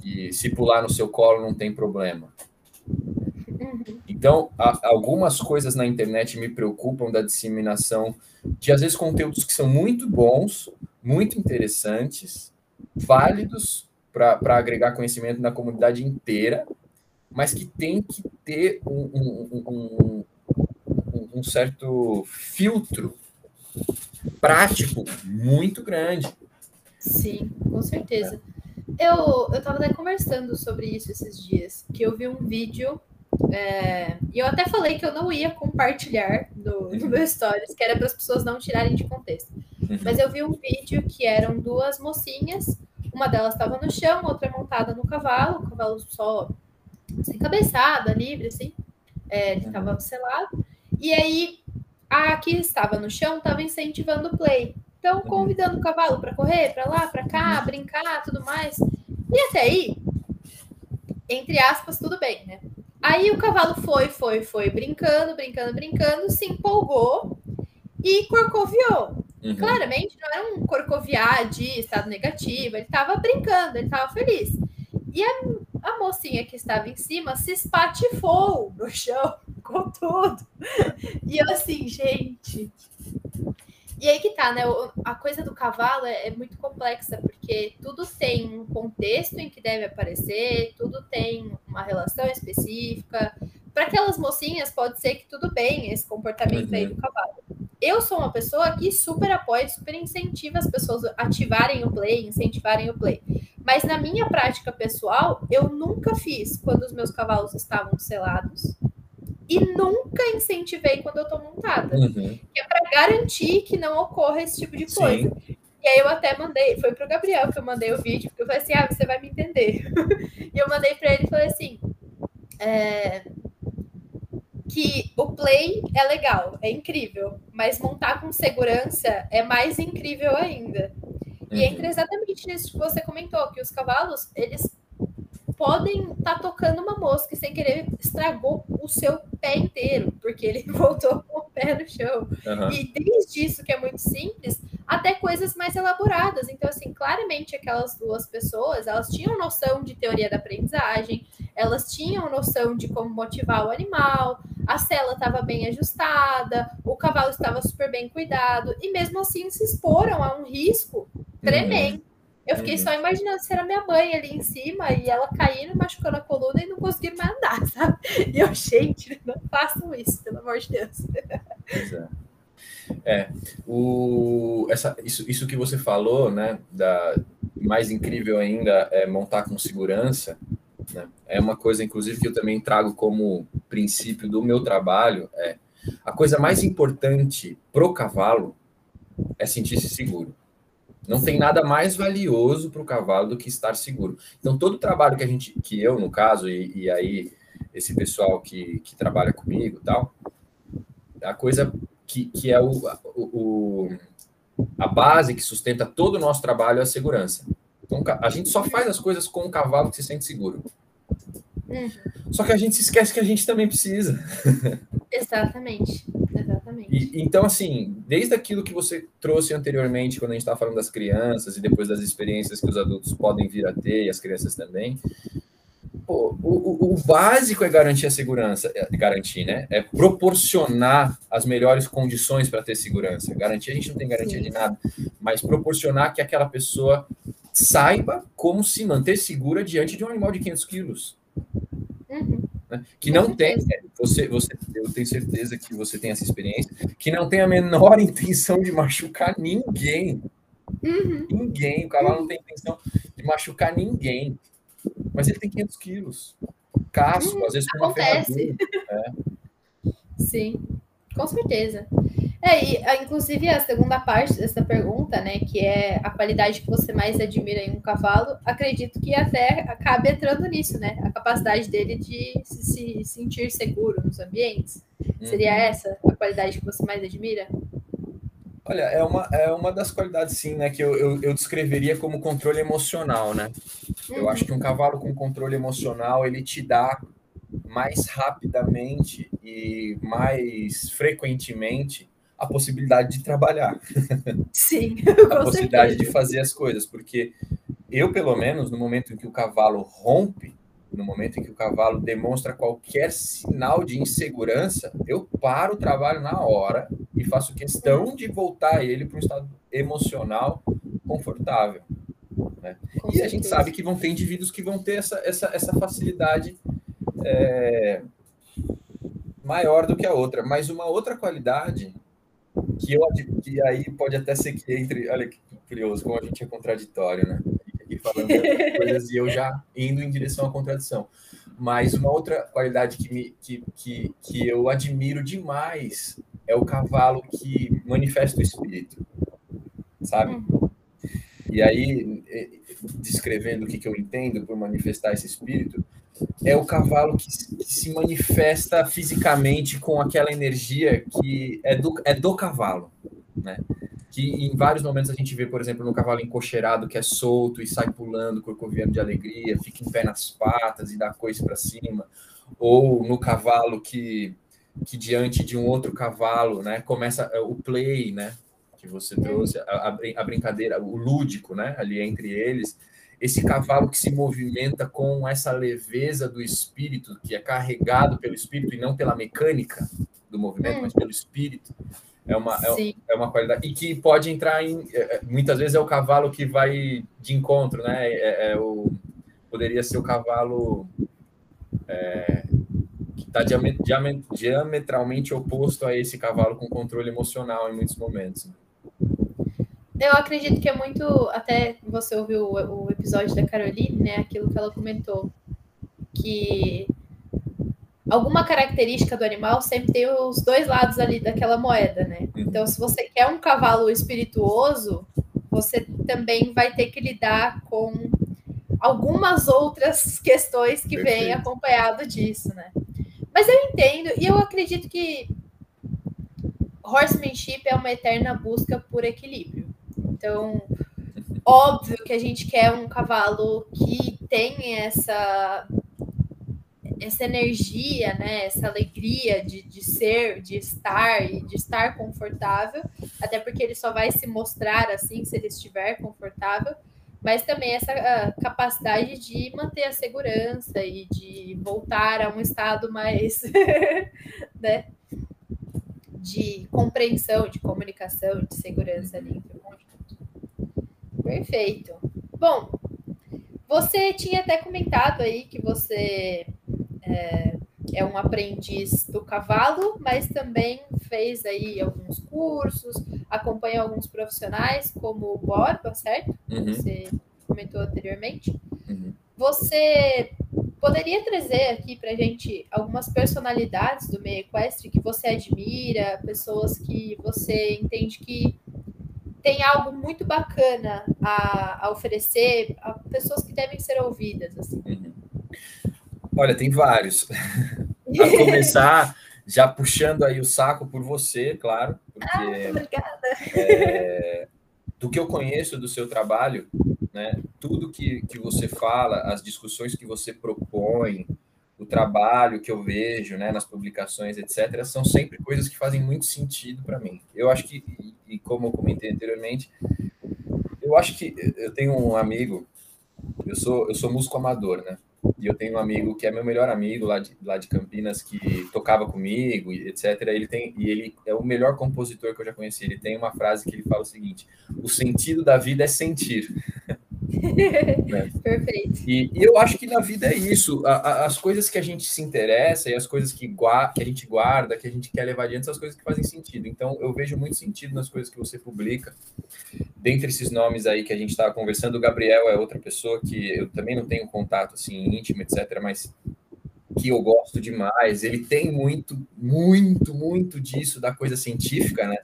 que se pular no seu colo não tem problema. Então, algumas coisas na internet me preocupam da disseminação de, às vezes, conteúdos que são muito bons, muito interessantes, válidos para agregar conhecimento na comunidade inteira, mas que tem que ter um, um, um, um certo filtro prático muito grande. Sim, com certeza. Eu, eu estava até conversando sobre isso esses dias, que eu vi um vídeo É, e eu até falei que eu não ia compartilhar no, no meu stories, que era para as pessoas não tirarem de contexto. Uhum. Mas eu vi um vídeo que eram duas mocinhas, uma delas estava no chão, outra montada no cavalo, o cavalo só sem cabeçada, livre, assim, é, ele estava uhum. selado. E aí a que estava no chão estava incentivando o play. Então, uhum. convidando o cavalo para correr, para lá, para cá, brincar, tudo mais. E até aí, entre aspas, tudo bem, né? Aí o cavalo foi, foi, foi, brincando, brincando, brincando, se empolgou e corcoviou. Uhum. Claramente não era um corcoviar de estado negativo, ele estava brincando, ele estava feliz. E a, a, mocinha que estava em cima se espatifou no chão com tudo. E eu assim, gente, e aí que tá, né? A coisa do cavalo é, é, muito complexa, porque tudo tem um contexto em que deve aparecer, tudo tem uma relação específica. Para aquelas mocinhas, pode ser que tudo bem esse comportamento uhum. aí do cavalo. Eu sou uma pessoa que super apoia, super incentiva as pessoas a ativarem o play, incentivarem o play. Mas na minha prática pessoal, eu nunca fiz quando os meus cavalos estavam selados e nunca incentivei quando eu tô montada. Uhum. É para garantir que não ocorra esse tipo de coisa. Sim. E aí eu até mandei, foi pro Gabriel que eu mandei o vídeo, porque eu falei assim, ah, você vai me entender. e eu mandei para ele e falei assim, é, que o play é legal, é incrível, mas montar com segurança é mais incrível ainda. Uhum. E entra exatamente nisso que você comentou, que os cavalos, eles podem estar tá tocando uma mosca e sem querer estragou o seu pé inteiro, porque ele voltou com o pé no chão. Uhum. E desde isso, que é muito simples, até coisas mais elaboradas. Então, assim, claramente aquelas duas pessoas, elas tinham noção de teoria da aprendizagem, elas tinham noção de como motivar o animal, a cela estava bem ajustada, o cavalo estava super bem cuidado, e mesmo assim se exporam a um risco uhum. tremendo. Uhum. Eu fiquei uhum. só imaginando se era minha mãe ali em cima e ela caindo, machucando a coluna e não conseguindo mais andar, sabe? E eu, gente, não façam isso, pelo amor de Deus. Pois é. É, o, essa, isso, isso que você falou, né, da, mais incrível ainda é montar com segurança, né, é uma coisa, inclusive, que eu também trago como princípio do meu trabalho, é a coisa mais importante pro cavalo é sentir-se seguro. Não tem nada mais valioso para o cavalo do que estar seguro. Então, todo o trabalho que a gente, que eu, no caso, e, e aí esse pessoal que, que trabalha comigo tal, a coisa que, que é o, o, a base que sustenta todo o nosso trabalho é a segurança. A gente só faz as coisas com o cavalo que se sente seguro. Uhum. Só que a gente se esquece que a gente também precisa. Exatamente. Exatamente. E, então, assim, desde aquilo que você trouxe anteriormente, quando a gente estava falando das crianças e depois das experiências que os adultos podem vir a ter e as crianças também, pô, o, o, básico é garantir a segurança, é garantir, né? É proporcionar as melhores condições para ter segurança. Garantir, a gente não tem garantia Sim. de nada, mas proporcionar que aquela pessoa saiba como se manter segura diante de um animal de 500 quilos. Uhum. Né? Que não tem, você, você, eu tenho certeza que você tem essa experiência, que não tem a menor intenção de machucar ninguém. Uhum. Ninguém, o cavalo não tem intenção de machucar ninguém. Mas ele tem 500 quilos. Casco, uhum. às vezes com uma ferradura. É. Sim, com certeza. É, e ah, inclusive a segunda parte dessa pergunta, né, que é a qualidade que você mais admira em um cavalo, acredito que até acabe entrando nisso, né? A capacidade dele de se, se sentir seguro nos ambientes. Uhum. Seria essa a qualidade que você mais admira? Olha, é uma, é uma das qualidades, sim, né, que eu, eu, eu descreveria como controle emocional, né? Eu acho que um cavalo com controle emocional, ele te dá mais rapidamente e mais frequentemente a possibilidade de trabalhar. Sim. a possibilidade certeza. de fazer as coisas, porque eu, pelo menos, no momento em que o cavalo rompe, no momento em que o cavalo demonstra qualquer sinal de insegurança, eu paro o trabalho na hora e faço questão de voltar ele para um estado emocional confortável. Né? E a gente sabe que vão ter indivíduos que vão ter essa, essa, essa facilidade é, maior do que a outra. Mas uma outra qualidade que eu que aí pode até ser que entre, olha que curioso, como a gente é contraditório, né? Aqui falando coisas e eu já indo em direção à contradição. Mas uma outra qualidade que, me, que, que, que eu admiro demais é o cavalo que manifesta o espírito, sabe? E aí, descrevendo o que, que eu entendo por manifestar esse espírito, é o cavalo que, se manifesta fisicamente com aquela energia que é do, é do cavalo, né? Que em vários momentos a gente vê, por exemplo, no cavalo encocheirado que é solto e sai pulando, corcoviando de alegria, fica em pé nas patas e dá coisa para cima, ou no cavalo que, que diante de um outro cavalo, né, começa o play, né, que você trouxe, a, a brincadeira, o lúdico, né, ali entre eles, esse cavalo que se movimenta com essa leveza do espírito, que é carregado pelo espírito e não pela mecânica do movimento, hum. mas pelo espírito, é uma, é, é, uma qualidade. E que pode entrar em. É, é, muitas vezes é o cavalo que vai de encontro, né? É, é o, poderia ser o cavalo é, que está diametralmente oposto a esse cavalo com controle emocional em muitos momentos. Né? Eu acredito que é muito. Até você ouviu o, o episódio da Caroline, né? Aquilo que ela comentou. Que alguma característica do animal sempre tem os dois lados ali daquela moeda, né? Uhum. Então, se você quer um cavalo espirituoso, você também vai ter que lidar com algumas outras questões que vêm acompanhado disso, né? Mas eu entendo e eu acredito que horsemanship é uma eterna busca por equilíbrio. Então, óbvio que a gente quer um cavalo que tenha essa essa energia, né, essa alegria de, de ser, de estar e de estar confortável, até porque ele só vai se mostrar assim se ele estiver confortável, mas também essa capacidade de manter a segurança e de voltar a um estado mais, né, de compreensão, de comunicação, de segurança ali Perfeito. Bom, você tinha até comentado aí que você é, é, um aprendiz do cavalo, mas também fez aí alguns cursos, acompanha alguns profissionais, como o Borba, certo? Uhum. Você comentou anteriormente. Uhum. Você poderia trazer aqui para gente algumas personalidades do meio equestre que você admira, pessoas que você entende que tem algo muito bacana a, a oferecer a pessoas que devem ser ouvidas. Assim. Uhum. Olha, tem vários. a começar já puxando aí o saco por você, claro. Porque, ah, obrigada. É, do que eu conheço do seu trabalho, né, tudo que, que você fala, as discussões que você propõe, o trabalho que eu vejo né, nas publicações, etc., são sempre coisas que fazem muito sentido para mim. Eu acho que, e, como eu comentei anteriormente, eu acho que eu tenho um amigo, eu sou, eu sou músico amador, né? E eu tenho um amigo que é meu melhor amigo lá de, lá de Campinas, que tocava comigo, etc. Ele tem, e ele é o melhor compositor que eu já conheci. Ele tem uma frase que ele fala o seguinte: o sentido da vida é sentir. né? Perfeito. E, e, eu acho que na vida é isso. A, a, as coisas que a gente se interessa e as coisas que, que a gente guarda, que a gente quer levar adiante, são as coisas que fazem sentido. Então, eu vejo muito sentido nas coisas que você publica. Dentre esses nomes aí que a gente estava conversando, o Gabriel é outra pessoa que eu também não tenho contato assim íntimo, etc., mas que eu gosto demais. Ele tem muito, muito, muito disso da coisa científica, né?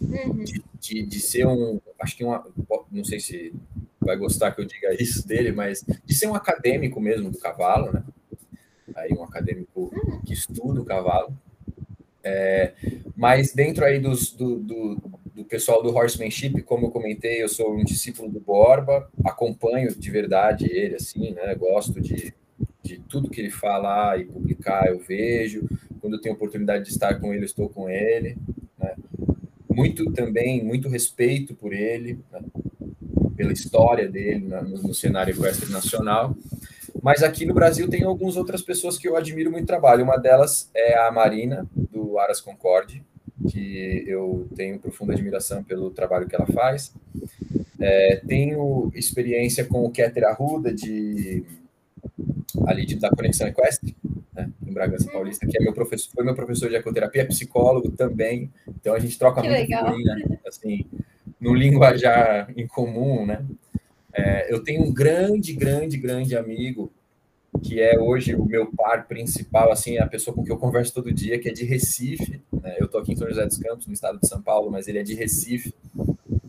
Uhum. De, de, de, ser um, acho que uma, não sei se vai gostar que eu diga isso dele, mas de ser um acadêmico mesmo do cavalo, né? Aí um acadêmico que estuda o cavalo. É, mas dentro aí dos, do, do, do, pessoal do horsemanship, como eu comentei, eu sou um discípulo do Borba, acompanho de verdade ele, assim, né? Gosto de, de tudo que ele fala e publicar, eu vejo. Quando eu tenho oportunidade de estar com ele, estou com ele. Né? Muito também, muito respeito por ele. Né? Pela história dele no, no, cenário equestre nacional. Mas aqui no Brasil tem algumas outras pessoas que eu admiro muito trabalho. Uma delas é a Marina, do Aras Concorde, que eu tenho profunda admiração pelo trabalho que ela faz. É, tenho experiência com o Keter Arruda, de, ali de, da Conexão Equestre, né, em Bragança Paulista, que é meu professor, foi meu professor de ecoterapia, é psicólogo também. Então a gente troca que muito né? Assim, no linguajar em comum, né? É, eu tenho um grande, grande, grande amigo que é hoje o meu par principal, assim, a pessoa com quem eu converso todo dia, que é de Recife. Né? Eu estou aqui em São José dos Campos, no estado de São Paulo, mas ele é de Recife,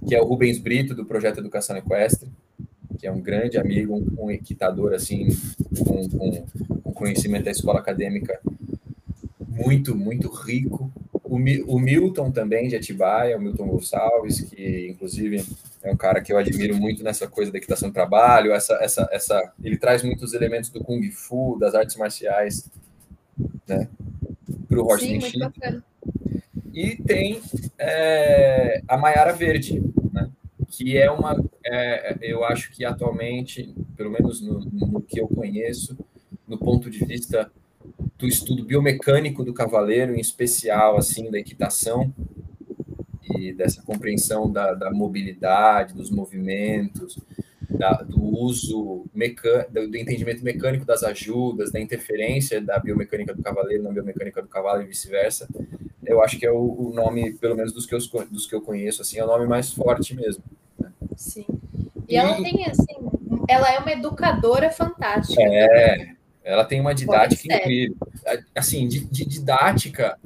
que é o Rubens Brito, do Projeto Educação Equestre, que é um grande amigo, um, um equitador, assim, com, com, com conhecimento da escola acadêmica muito, muito rico. O, o Milton também, de Atibaia, o Milton Gonçalves, que inclusive é um cara que eu admiro muito nessa coisa da equitação do trabalho, essa, essa, essa, ele traz muitos elementos do Kung Fu, das artes marciais, né, para o horsemanship. E tem é, a Maiara Verde, né, que é uma, é, eu acho que atualmente, pelo menos no, no que eu conheço, no ponto de vista do estudo biomecânico do cavaleiro, em especial assim da equitação, e dessa compreensão da, da mobilidade, dos movimentos, da, do uso mecânico, do entendimento mecânico das ajudas, da interferência da biomecânica do cavaleiro na biomecânica do cavalo e vice-versa, eu acho que é o, o, nome, pelo menos dos que, eu, dos que eu conheço, assim, é o nome mais forte mesmo. Né? Sim. E, e, ela tem, assim, ela é uma educadora fantástica. É, também. Ela tem uma didática incrível. Assim, de, de didática,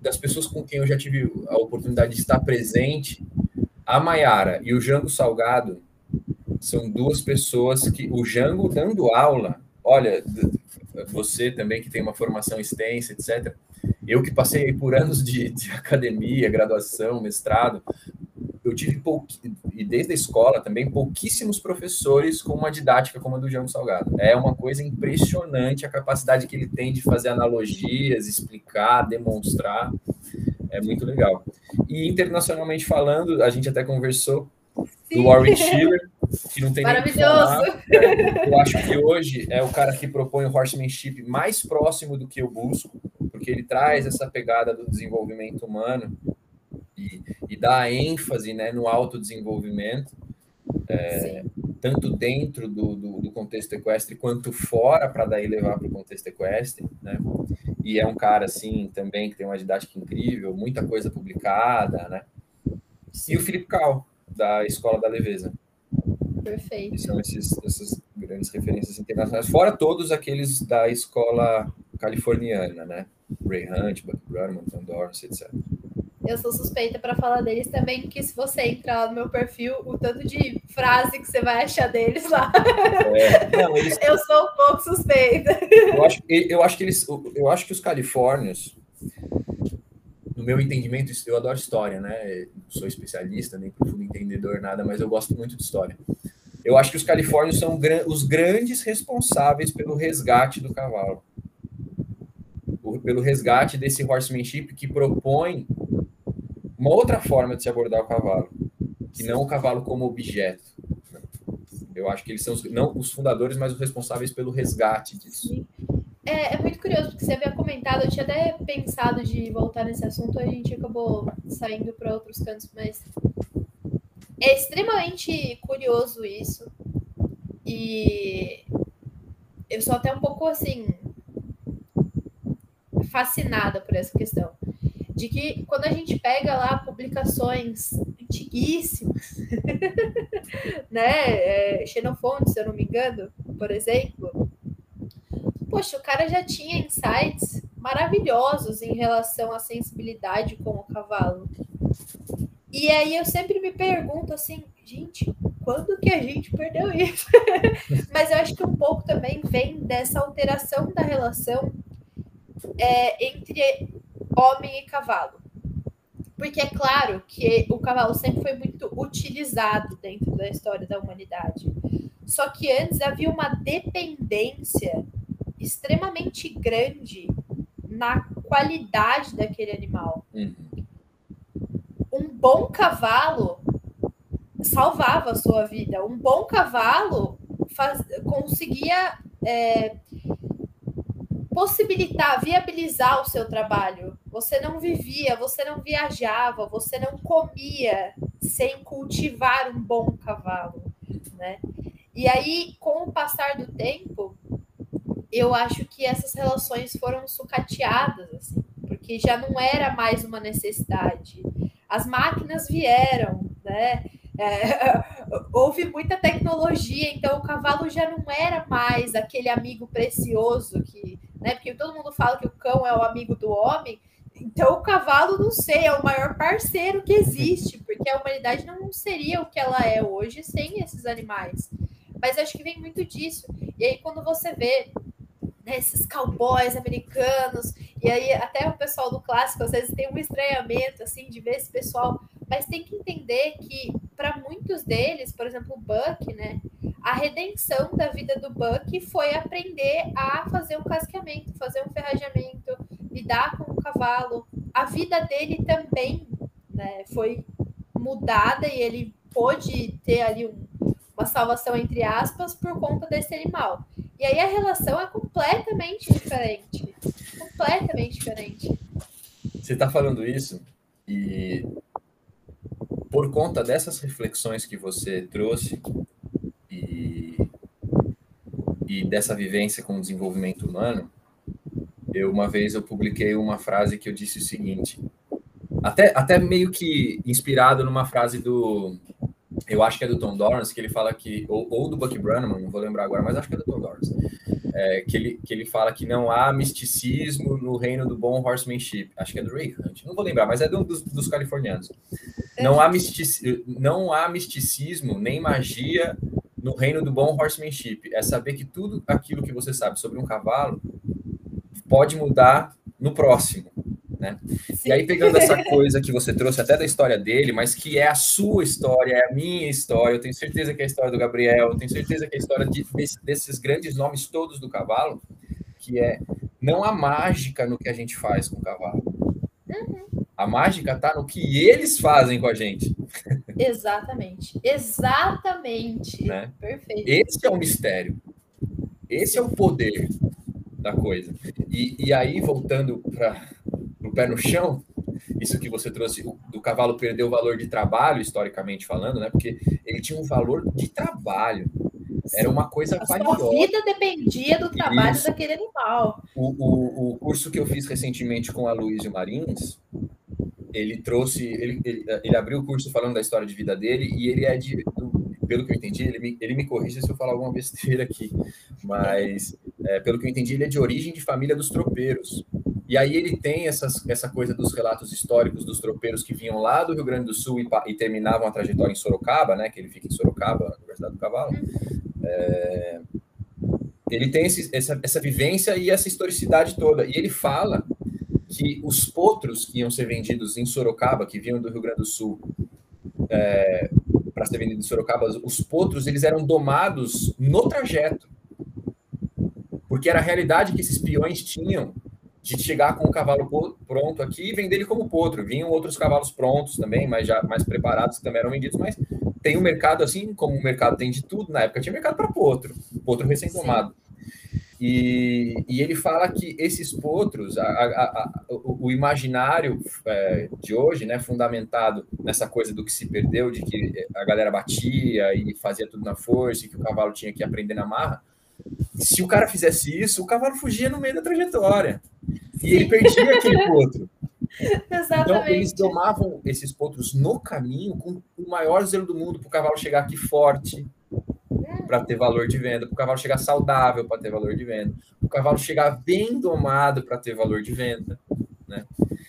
das pessoas com quem eu já tive a oportunidade de estar presente, a Maiara e o Jango Salgado são duas pessoas que o Jango dando aula, olha, você também que tem uma formação extensa, etc. Eu que passei por anos de, de academia, graduação, mestrado, eu tive e desde a escola também pouquíssimos professores com uma didática como a do João Salgado. É uma coisa impressionante a capacidade que ele tem de fazer analogias, explicar, demonstrar. É muito legal. E internacionalmente falando, a gente até conversou Sim. do Warren Schiller, que não tem Maravilhoso. Nem eu acho que hoje é o cara que propõe o horsemanship mais próximo do que eu busco, porque ele traz essa pegada do desenvolvimento humano e, e dá ênfase né, no autodesenvolvimento, é, tanto dentro do, do, do, contexto equestre quanto fora, para daí levar para o contexto equestre. Né? E é um cara, assim, também que tem uma didática incrível, muita coisa publicada. Né? E o Felipe Cal, da Escola da Leveza. Perfeito. são esses, essas grandes referências internacionais, fora todos aqueles da escola californiana, né? Ray Hunt, Buck Grumman, Tom Dorrance, etc eu sou suspeita para falar deles também, porque se você entrar lá no meu perfil, o tanto de frase que você vai achar deles lá. É, não, eles... Eu sou um pouco suspeita. Eu acho, eu acho que eles, eu acho que os califórnios, no meu entendimento, eu adoro história, né? Não sou especialista, nem profundo entendedor, nada, mas eu gosto muito de história. Eu acho que os califórnios são os grandes responsáveis pelo resgate do cavalo. Pelo resgate desse horsemanship que propõe uma outra forma de se abordar o cavalo, que não o cavalo como objeto. Eu acho que eles são os, não os fundadores, mas os responsáveis pelo resgate disso. É, é, muito curioso, porque você havia comentado, eu tinha até pensado de voltar nesse assunto, a gente acabou saindo para outros cantos, mas é extremamente curioso isso. E eu sou até um pouco assim fascinada por essa questão de que quando a gente pega lá publicações antiguíssimas, né, é, Xenofonte, se eu não me engano, por exemplo, poxa, o cara já tinha insights maravilhosos em relação à sensibilidade com o cavalo. E aí eu sempre me pergunto assim, gente, quando que a gente perdeu isso? Mas eu acho que um pouco também vem dessa alteração da relação é, entre homem e cavalo. Porque é claro que o cavalo sempre foi muito utilizado dentro da história da humanidade. Só que antes havia uma dependência extremamente grande na qualidade daquele animal. Uhum. Um bom cavalo salvava a sua vida. Um bom cavalo faz, conseguia é, possibilitar, viabilizar o seu trabalho. Você não vivia, você não viajava, você não comia sem cultivar um bom cavalo, né? E aí, com o passar do tempo, eu acho que essas relações foram sucateadas, assim, porque já não era mais uma necessidade. As máquinas vieram, né? É, houve muita tecnologia, então o cavalo já não era mais aquele amigo precioso que, né? Porque todo mundo fala que o cão é o amigo do homem. Então o cavalo, não sei, é o maior parceiro que existe, porque a humanidade não seria o que ela é hoje sem esses animais. Mas acho que vem muito disso. E aí quando você vê né, esses cowboys americanos, e aí até o pessoal do clássico às vezes tem um estranhamento assim de ver esse pessoal, mas tem que entender que para muitos deles, por exemplo, o Buck, né, a redenção da vida do Buck foi aprender a fazer um casqueamento, fazer um ferrajamento, lidar com o cavalo. A vida dele também, né, foi mudada e ele pôde ter ali um, uma salvação entre aspas por conta desse animal. E aí a relação é completamente diferente. Completamente diferente. Você está falando isso e por conta dessas reflexões que você trouxe e, e dessa vivência com o desenvolvimento humano, eu uma vez eu publiquei uma frase que eu disse o seguinte, até, até meio que inspirado numa frase do eu acho que é do Tom Dorrance, que ele fala que, ou, ou do Bucky Brannaman, não vou lembrar agora, mas acho que é do Tom Dorrance, é, que, ele, que ele fala que não há misticismo no reino do bom horsemanship. Acho que é do Ray Hunt, não vou lembrar, mas é do, dos, dos californianos. Não há, mistic, não há misticismo nem magia no reino do bom horsemanship. É saber que tudo aquilo que você sabe sobre um cavalo pode mudar no próximo. Né? E aí, pegando essa coisa que você trouxe até da história dele, mas que é a sua história, é a minha história, eu tenho certeza que é a história do Gabriel, eu tenho certeza que é a história de, desse, desses grandes nomes todos do cavalo, que é não há mágica no que a gente faz com o cavalo. Uhum. A mágica está no que eles fazem com a gente. Exatamente. Exatamente. Né? Perfeito. Esse é o mistério. Esse é o poder da coisa. E, e aí, voltando para o pé no chão, isso que você trouxe do cavalo perder o valor de trabalho, historicamente falando, né? Porque ele tinha um valor de trabalho. Era uma coisa a valiosa. Sua vida dependia do trabalho isso. daquele animal. O, o, o, curso que eu fiz recentemente com a Luísio Marins, ele trouxe, ele, ele, ele, abriu o curso falando da história de vida dele e ele é de, do, pelo que eu entendi, ele me, ele me corrige se eu falar alguma besteira aqui, mas é, pelo que eu entendi, ele é de origem de família dos tropeiros. E aí ele tem essas, essa coisa dos relatos históricos dos tropeiros que vinham lá do Rio Grande do Sul e, e terminavam a trajetória em Sorocaba, né? Que ele fica em Sorocaba, na Universidade do Cavalo. É, ele tem esse, essa, essa vivência e essa historicidade toda. E ele fala que os potros que iam ser vendidos em Sorocaba, que vinham do Rio Grande do Sul, é, para ser vendido em Sorocaba, os potros eles eram domados no trajeto, porque era a realidade que esses peões tinham de chegar com o cavalo pronto aqui e vender ele como potro. Vinham outros cavalos prontos também, mas já mais preparados, que também eram vendidos, mas tem um mercado assim, como o mercado tem de tudo, na época tinha mercado para potro, potro recém-tomado. E, e, ele fala que esses potros, a, a, a, o, o, imaginário é, de hoje, né, fundamentado nessa coisa do que se perdeu, de que a galera batia e fazia tudo na força, e que o cavalo tinha que aprender na marra, se o cara fizesse isso, o cavalo fugia no meio da trajetória. E ele perdia aquele potro. Exatamente. Então, eles domavam esses potros no caminho com o maior zelo do mundo para o cavalo chegar aqui forte, para ter valor de venda, para o cavalo chegar saudável para ter valor de venda, o cavalo chegar bem domado para ter valor de venda. Né?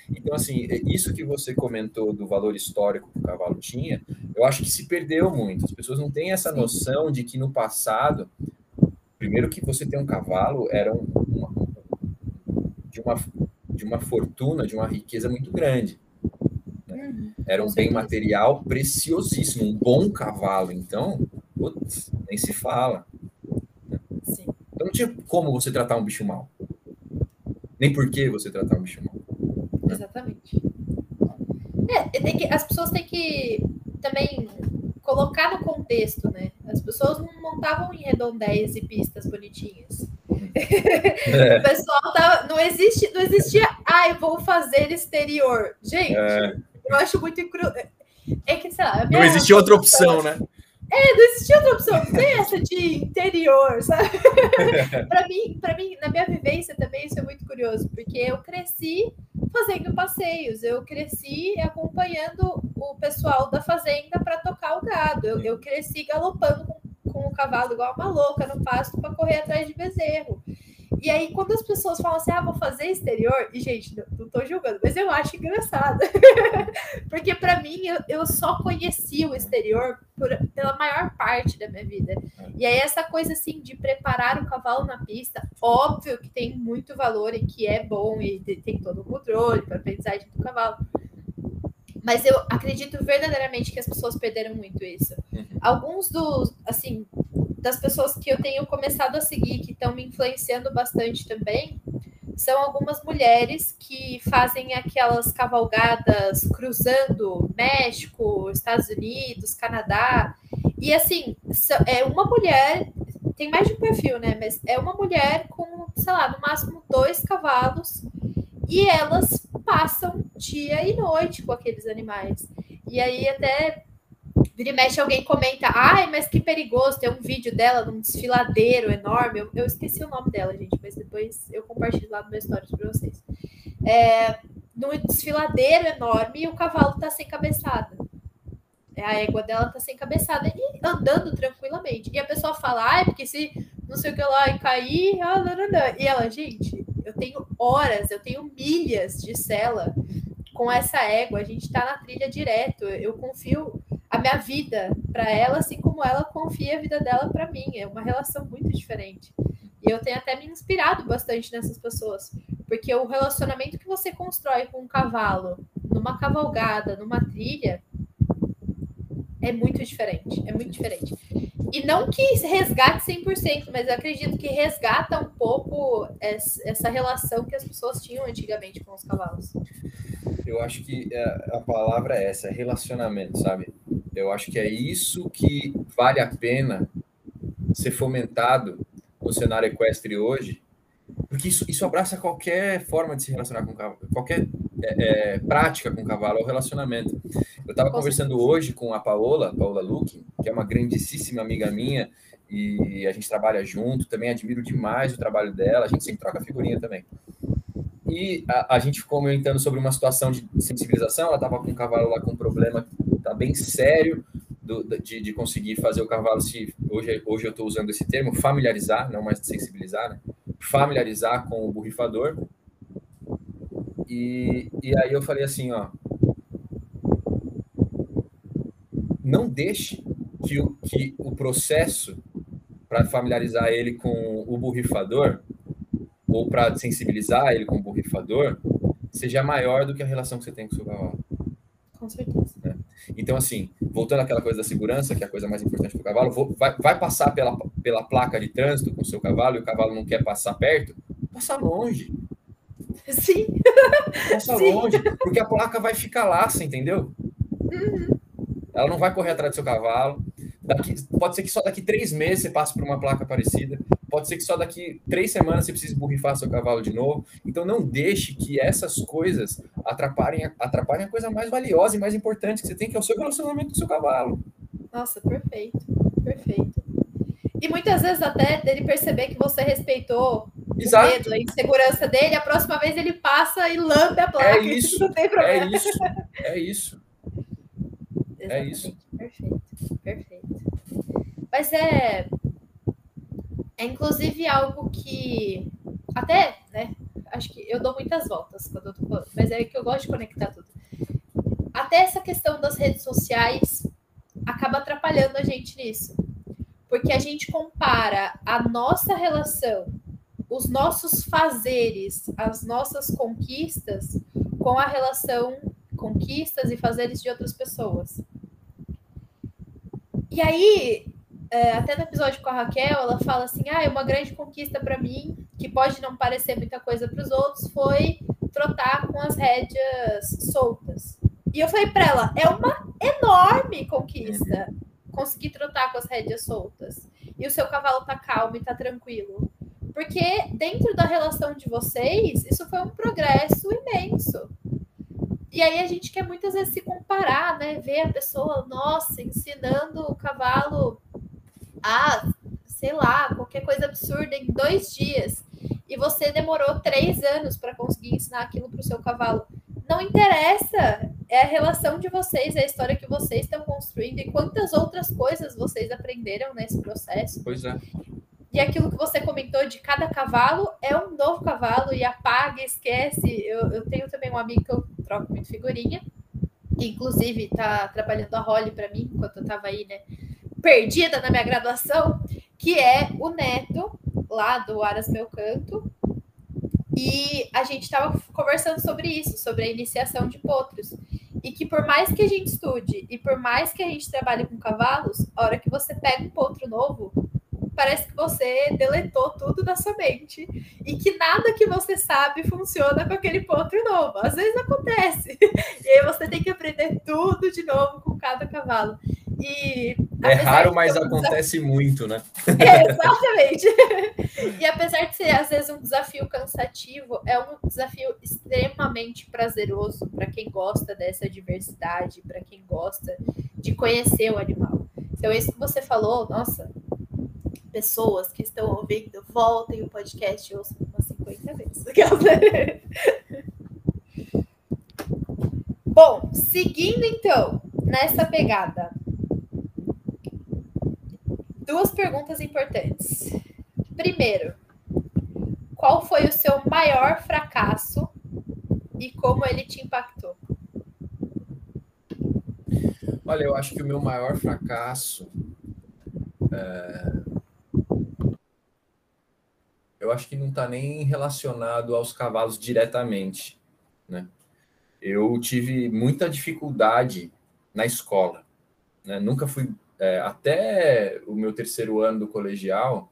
Então, assim, é isso que você comentou do valor histórico que o cavalo tinha, eu acho que se perdeu muito. As pessoas não têm essa noção de que no passado Primeiro que você ter um cavalo era uma, de, uma, de uma fortuna, de uma riqueza muito grande. Né? Uhum. Era um bem material preciosíssimo, um bom cavalo. Então, putz, nem se fala. Sim. Então não tinha como você tratar um bicho mal. Nem por que você tratar um bicho mal. Exatamente. É, que, as pessoas têm que também colocar no contexto, né? As pessoas não montavam em redondéis e pistas bonitinhas. É. o pessoal tava. Não, existe, não existia. Ai, ah, vou fazer exterior. Gente, é. eu acho muito cru. É que, sei lá. Não existia outra opção, né? É, não existia outra opção. Tem essa de interior, sabe? para mim, para mim, na minha vivência também isso é muito curioso, porque eu cresci fazendo passeios, eu cresci acompanhando o pessoal da fazenda para tocar o gado. Eu, eu cresci galopando com, com o cavalo igual uma louca no pasto para correr atrás de bezerro. E aí, quando as pessoas falam assim, ah, vou fazer exterior, e gente, não, não tô julgando, mas eu acho engraçado. Porque para mim, eu, eu só conheci o exterior por, pela maior parte da minha vida. E aí, essa coisa assim de preparar o cavalo na pista, óbvio que tem muito valor e que é bom e tem todo o controle para aprendizagem do cavalo. Mas eu acredito verdadeiramente que as pessoas perderam muito isso. Uhum. Alguns dos, assim, das pessoas que eu tenho começado a seguir, que estão me influenciando bastante também, são algumas mulheres que fazem aquelas cavalgadas cruzando México, Estados Unidos, Canadá. E assim, é uma mulher, tem mais de um perfil, né? Mas é uma mulher com, sei lá, no máximo dois cavalos, e elas passam dia e noite com aqueles animais. E aí, até Vira e mexe, alguém comenta, ai, mas que perigoso, tem um vídeo dela num desfiladeiro enorme. Eu, eu esqueci o nome dela, gente, mas depois eu compartilho lá no meu stories para vocês. É, num desfiladeiro enorme e o cavalo tá sem cabeçada. É, a égua dela tá sem cabeçada e andando tranquilamente. E a pessoa fala, ai, porque se não sei o que lá e cair, ah, não, não, não. e ela, gente, eu tenho horas, eu tenho milhas de cela com essa égua, a gente tá na trilha direto. Eu confio a minha vida para ela, assim como ela confia a vida dela para mim. É uma relação muito diferente. E eu tenho até me inspirado bastante nessas pessoas, porque o relacionamento que você constrói com um cavalo, numa cavalgada, numa trilha, é muito diferente. É muito diferente. E não que resgate 100%, mas eu acredito que resgata um pouco essa relação que as pessoas tinham antigamente com os cavalos. Eu acho que é, a palavra é essa, é relacionamento, sabe? Eu acho que é isso que vale a pena ser fomentado no cenário equestre hoje, porque isso, isso abraça qualquer forma de se relacionar com o cavalo, qualquer é, é, prática com o cavalo, o relacionamento. Eu estava conversando hoje com a Paola, Paola Luque, que é uma grandíssima amiga minha, e a gente trabalha junto, também admiro demais o trabalho dela, a gente sempre troca figurinha também. E a, a gente ficou comentando sobre uma situação de sensibilização, ela estava com um cavalo lá com um problema tá bem sério do, de, de, conseguir fazer o cavalo se hoje hoje eu estou usando esse termo familiarizar não mais sensibilizar né? familiarizar com o borrifador e, e aí eu falei assim ó não deixe que o, que o processo para familiarizar ele com o borrifador ou para sensibilizar ele com o borrifador seja maior do que a relação que você tem com o seu cavalo. Com certeza. Então, assim, voltando àquela coisa da segurança, que é a coisa mais importante para o cavalo, vou, vai, vai, passar pela, pela placa de trânsito com o seu cavalo e o cavalo não quer passar perto, passa longe. Sim. Passa Sim. longe, porque a placa vai ficar lá, você entendeu? Uhum. Ela não vai correr atrás do seu cavalo. Daqui, pode ser que só daqui três meses você passe por uma placa parecida. Pode ser que só daqui três semanas você precise borrifar seu cavalo de novo. Então não deixe que essas coisas atrapalhem, atrapalhem a coisa mais valiosa e mais importante que você tem, que é o seu relacionamento com o seu cavalo. Nossa, perfeito. Perfeito. E muitas vezes até dele perceber que você respeitou Exato. medo, a insegurança dele, a próxima vez ele passa e lambe a placa. É isso. Não tem problema. É isso. É isso. é isso. Perfeito. Perfeito. Mas é é inclusive algo que até, né? Acho que eu dou muitas voltas quando eu tô falando, mas é que eu gosto de conectar tudo. Até essa questão das redes sociais acaba atrapalhando a gente nisso. Porque a gente compara a nossa relação, os nossos fazeres, as nossas conquistas com a relação conquistas e fazeres de outras pessoas. E aí, é, até no episódio com a Raquel, ela fala assim: ah, uma grande conquista para mim, que pode não parecer muita coisa para os outros, foi trotar com as rédeas soltas. E eu falei para ela: é uma enorme conquista conseguir trotar com as rédeas soltas. E o seu cavalo tá calmo e tá tranquilo. Porque dentro da relação de vocês, isso foi um progresso imenso. E aí a gente quer muitas vezes se comparar, né? Ver a pessoa, nossa, ensinando o cavalo a, sei lá, qualquer coisa absurda em dois dias. E você demorou três anos para conseguir ensinar aquilo para o seu cavalo. Não interessa, é a relação de vocês, é a história que vocês estão construindo e quantas outras coisas vocês aprenderam nesse processo. Pois é. E aquilo que você comentou de cada cavalo é um novo cavalo e apaga, esquece. Eu, eu tenho também um amigo que eu troco muito figurinha, que inclusive tá trabalhando a role para mim enquanto eu tava aí, né, perdida na minha graduação, que é o neto lá do Aras Meu Canto. E a gente estava conversando sobre isso, sobre a iniciação de potros. E que por mais que a gente estude e por mais que a gente trabalhe com cavalos, a hora que você pega um potro novo, parece que você deletou tudo da sua mente e que nada que você sabe funciona com aquele potro novo. Às vezes acontece. E aí você tem que aprender tudo de novo com cada cavalo. E é raro, mas acontece muito, né? É, exatamente. e apesar de ser às vezes um desafio cansativo, é um desafio extremamente prazeroso para quem gosta dessa diversidade, para quem gosta de conhecer o animal. Então, isso que você falou, nossa, pessoas que estão ouvindo, voltem o podcast e ouçam umas 50 vezes. Bom, seguindo então nessa pegada, duas perguntas importantes. Primeiro, qual foi o seu maior fracasso e como ele te impactou? Olha, eu acho que o meu maior fracasso é... eu acho que não está nem relacionado aos cavalos diretamente, né? Eu tive muita dificuldade na escola, né? Nunca fui é, até o meu terceiro ano do colegial,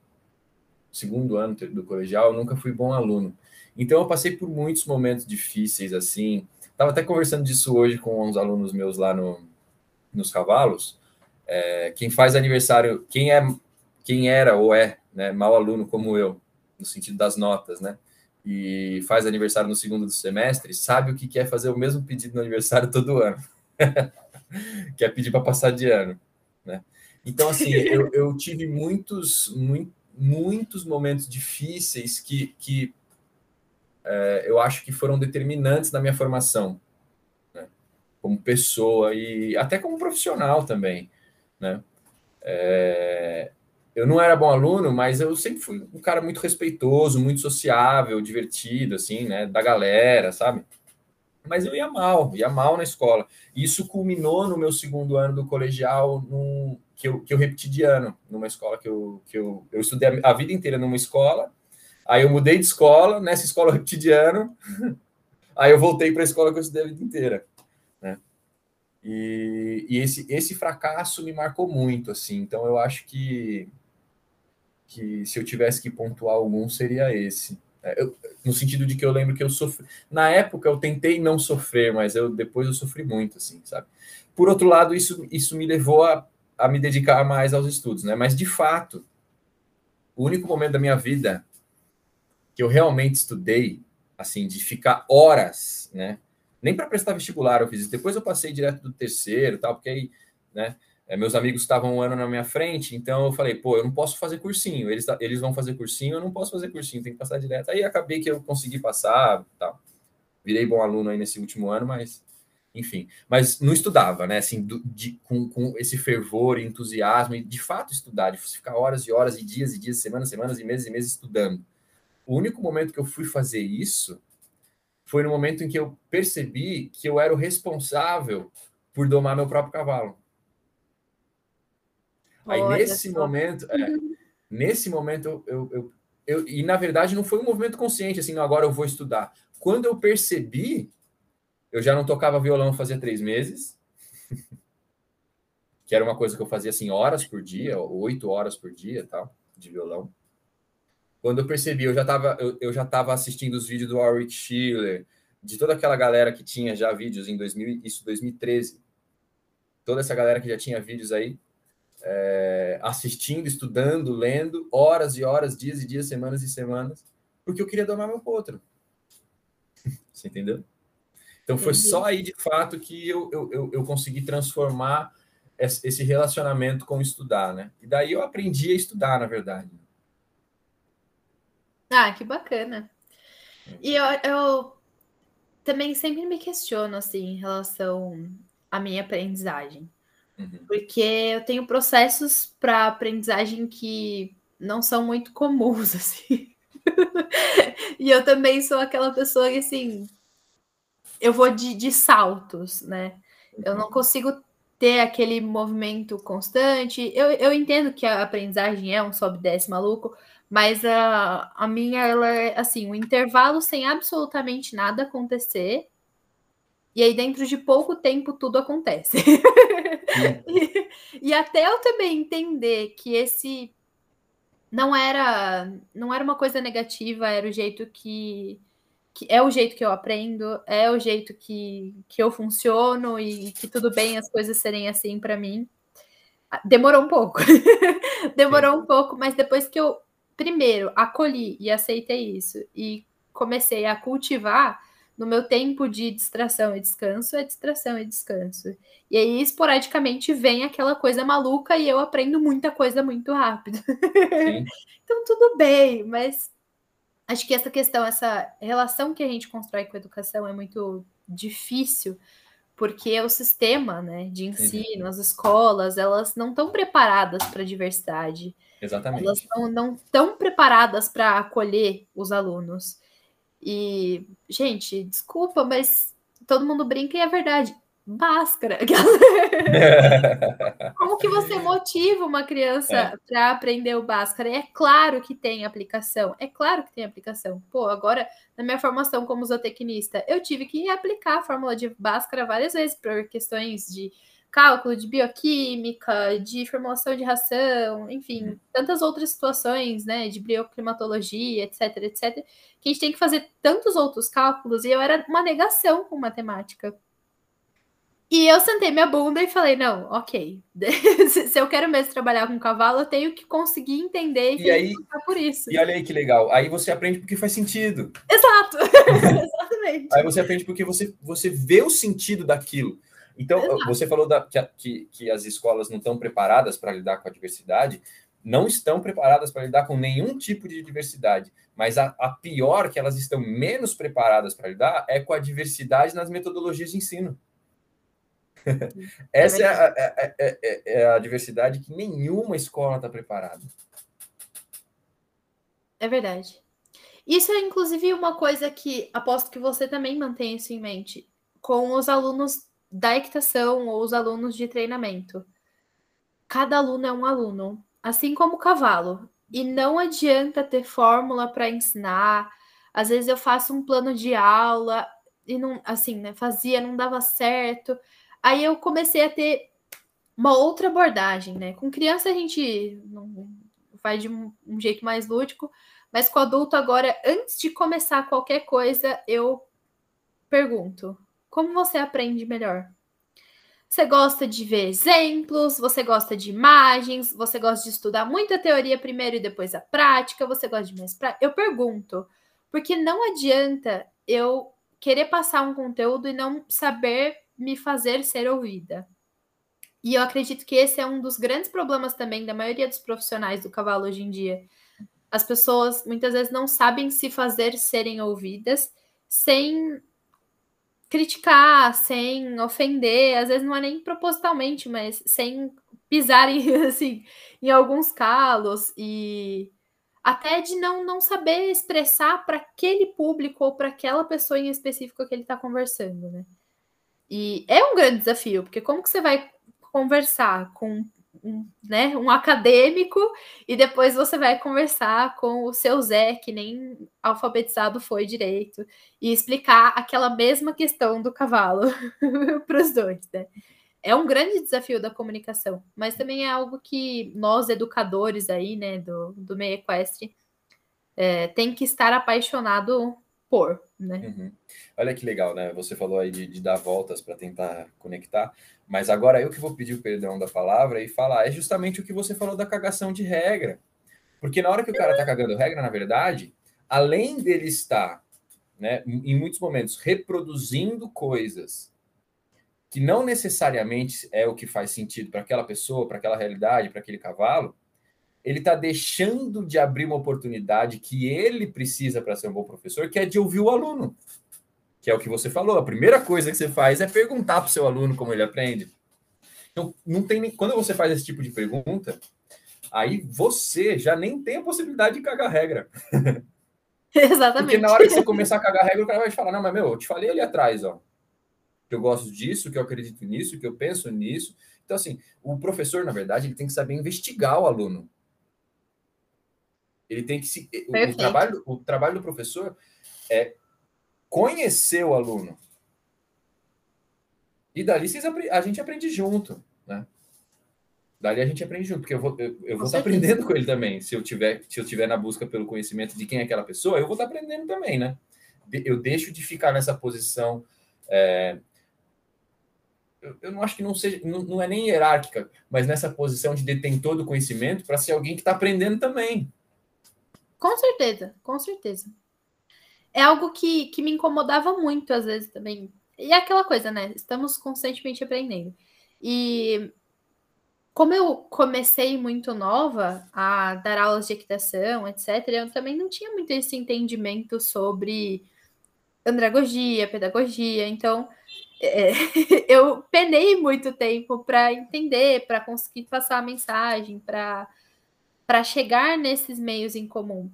segundo ano do colegial, eu nunca fui bom aluno. Então eu passei por muitos momentos difíceis assim. Estava até conversando disso hoje com uns alunos meus lá no, nos cavalos. É, quem faz aniversário, quem é, quem era ou é, né, mau aluno como eu, no sentido das notas, né? E faz aniversário no segundo do semestre, sabe o que quer fazer o mesmo pedido no aniversário todo ano. quer pedir para passar de ano. Né? Então, assim, eu, eu tive muitos, muito, muitos momentos difíceis que, que é, eu acho que foram determinantes na minha formação, né? como pessoa e até como profissional também. Né? É, eu não era bom aluno, mas eu sempre fui um cara muito respeitoso, muito sociável, divertido, assim, né, da galera, sabe? mas eu ia mal, ia mal na escola. Isso culminou no meu segundo ano do colegial, num, que, eu, que eu repeti de ano, numa escola que eu, que eu, eu estudei a vida inteira numa escola, aí eu mudei de escola, nessa escola eu repeti de ano, aí eu voltei para a escola que eu estudei a vida inteira. Né? E, e esse, esse fracasso me marcou muito, assim, então eu acho que, que se eu tivesse que pontuar algum, seria esse. É, eu, no sentido de que eu lembro que eu sofri. Na época eu tentei não sofrer, mas eu depois eu sofri muito, assim, sabe? Por outro lado, isso, isso me levou a, a me dedicar mais aos estudos, né? Mas de fato, o único momento da minha vida que eu realmente estudei, assim, de ficar horas, né? Nem para prestar vestibular eu fiz isso. Depois eu passei direto do terceiro, tal, porque aí, né? É, meus amigos estavam um ano na minha frente, então eu falei, pô, eu não posso fazer cursinho. Eles, eles vão fazer cursinho, eu não posso fazer cursinho, tem que passar direto. Aí acabei que eu consegui passar. Virei bom aluno aí nesse último ano, mas enfim. Mas não estudava, né? Assim, do, de, com, com esse fervor e entusiasmo, e de fato estudar, de ficar horas e horas e dias e dias, semanas, semanas e meses e meses estudando. O único momento que eu fui fazer isso foi no momento em que eu percebi que eu era o responsável por domar meu próprio cavalo. Aí Olha nesse só. momento, é, nesse momento eu, eu, eu, e na verdade não foi um movimento consciente assim, agora eu vou estudar. Quando eu percebi, eu já não tocava violão fazia três meses, que era uma coisa que eu fazia assim horas por dia, oito horas por dia, tal, de violão. Quando eu percebi, eu já estava eu, eu, já estava assistindo os vídeos do Warwick Schiller, de toda aquela galera que tinha já vídeos em 2000, isso 2013. Toda essa galera que já tinha vídeos aí, é, assistindo, estudando, lendo, horas e horas, dias e dias, semanas e semanas, porque eu queria domar meu potro. Você entendeu? Então foi Entendi. só aí de fato que eu, eu, eu, eu consegui transformar esse relacionamento com estudar, né? E daí eu aprendi a estudar, na verdade. Ah, que bacana. E eu, eu também sempre me questiono assim em relação à minha aprendizagem. Uhum. Porque eu tenho processos para aprendizagem que não são muito comuns, assim. e eu também sou aquela pessoa que, assim, eu vou de, de saltos, né? Eu não consigo ter aquele movimento constante. Eu, eu entendo que a aprendizagem é um sobe desce maluco, mas a, a minha, ela é assim, um intervalo sem absolutamente nada acontecer. E aí, dentro de pouco tempo, tudo acontece. e, e até eu também entender que esse não era não era uma coisa negativa, era o jeito que, que é o jeito que eu aprendo, é o jeito que, que eu funciono e que tudo bem as coisas serem assim para mim. Ah, demorou um pouco. Demorou um pouco, mas depois que eu primeiro acolhi e aceitei isso e comecei a cultivar no meu tempo de distração e descanso, é distração e descanso. E aí, esporadicamente, vem aquela coisa maluca e eu aprendo muita coisa muito rápido. então, tudo bem, mas acho que essa questão, essa relação que a gente constrói com a educação é muito difícil, porque o sistema né, de ensino, uhum. as escolas, elas não estão preparadas para a diversidade. Exatamente. Elas não estão preparadas para acolher os alunos. E, gente, desculpa, mas todo mundo brinca e é verdade. Báscara. Como que você motiva uma criança é. para aprender o Bhaskara? É claro que tem aplicação, é claro que tem aplicação. Pô, agora, na minha formação como zootecnista, eu tive que aplicar a fórmula de Bhaskara várias vezes por questões de cálculo de bioquímica, de formulação de ração, enfim, uhum. tantas outras situações, né, de bioclimatologia, etc, etc, que a gente tem que fazer tantos outros cálculos, e eu era uma negação com matemática. E eu sentei minha bunda e falei, não, ok, se eu quero mesmo trabalhar com cavalo, eu tenho que conseguir entender e, e aí, por isso. E olha aí que legal, aí você aprende porque faz sentido. Exato, exatamente. Aí você aprende porque você, você vê o sentido daquilo. Então, você falou da, que, que, que as escolas não estão preparadas para lidar com a diversidade, não estão preparadas para lidar com nenhum tipo de diversidade, mas a, a pior que elas estão menos preparadas para lidar é com a diversidade nas metodologias de ensino. Essa é a, é, é, é a, diversidade que nenhuma escola está preparada. É verdade. Isso é, inclusive, uma coisa que aposto que você também mantém isso em mente com os alunos da equitação ou os alunos de treinamento. Cada aluno é um aluno, assim como o cavalo. E não adianta ter fórmula para ensinar. Às vezes eu faço um plano de aula e não, assim, né, fazia, não dava certo. Aí eu comecei a ter uma outra abordagem, né? Com criança a gente não faz de um, um jeito mais lúdico, mas com adulto agora, antes de começar qualquer coisa, eu pergunto: como você aprende melhor? Você gosta de ver exemplos, você gosta de imagens, você gosta de estudar muita teoria primeiro e depois a prática, você gosta de mais prática? Eu pergunto, porque não adianta eu querer passar um conteúdo e não saber me fazer ser ouvida. E eu acredito que esse é um dos grandes problemas também da maioria dos profissionais do cavalo hoje em dia. As pessoas muitas vezes não sabem se fazer serem ouvidas sem criticar, sem ofender, às vezes não é nem propositalmente, mas sem pisar em, assim, em alguns calos e até de não, não saber expressar para aquele público ou para aquela pessoa em específico que ele está conversando, né? E é um grande desafio, porque como que você vai conversar com um, né, um acadêmico e depois você vai conversar com o seu Zé, que nem alfabetizado foi direito, e explicar aquela mesma questão do cavalo para os dois, né? É um grande desafio da comunicação, mas também é algo que nós, educadores aí, né, do, do meio equestre, é, tem que estar apaixonado por, né? Uhum. Olha que legal, né? Você falou aí de, de dar voltas para tentar conectar. Mas agora eu que vou pedir o perdão da palavra e falar, é justamente o que você falou da cagação de regra. Porque na hora que o cara tá cagando regra, na verdade, além dele estar né, em muitos momentos, reproduzindo coisas que não necessariamente é o que faz sentido para aquela pessoa, para aquela realidade, para aquele cavalo, ele está deixando de abrir uma oportunidade que ele precisa para ser um bom professor, que é de ouvir o aluno, que é o que você falou. A primeira coisa que você faz é perguntar para o seu aluno como ele aprende. Então, não tem nem... quando você faz esse tipo de pergunta, aí você já nem tem a possibilidade de cagar regra. Exatamente. Porque na hora que você começar a cagar regra, o cara vai te falar: não, mas meu, eu te falei ali atrás, ó. Que eu gosto disso, que eu acredito nisso, que eu penso nisso. Então, assim, o professor, na verdade, ele tem que saber investigar o aluno. Ele tem que se. O trabalho, o trabalho do professor é conhecer o aluno. E dali vocês, a gente aprende junto, né? Dali a gente aprende junto, porque eu vou, eu, eu vou estar aprendendo com ele também. Se eu tiver, se eu tiver na busca pelo conhecimento de quem é aquela pessoa, eu vou estar aprendendo também, né? Eu deixo de ficar nessa posição. É, eu, eu, não acho que não seja, não, não, é nem hierárquica, mas nessa posição de detentor do conhecimento para ser alguém que está aprendendo também. Com certeza, com certeza. É algo que, que me incomodava muito às vezes também. E é aquela coisa, né? Estamos constantemente aprendendo. E como eu comecei muito nova a dar aulas de equitação, etc., eu também não tinha muito esse entendimento sobre andragogia, pedagogia. Então, é, eu penei muito tempo para entender, para conseguir passar a mensagem, para chegar nesses meios em comum.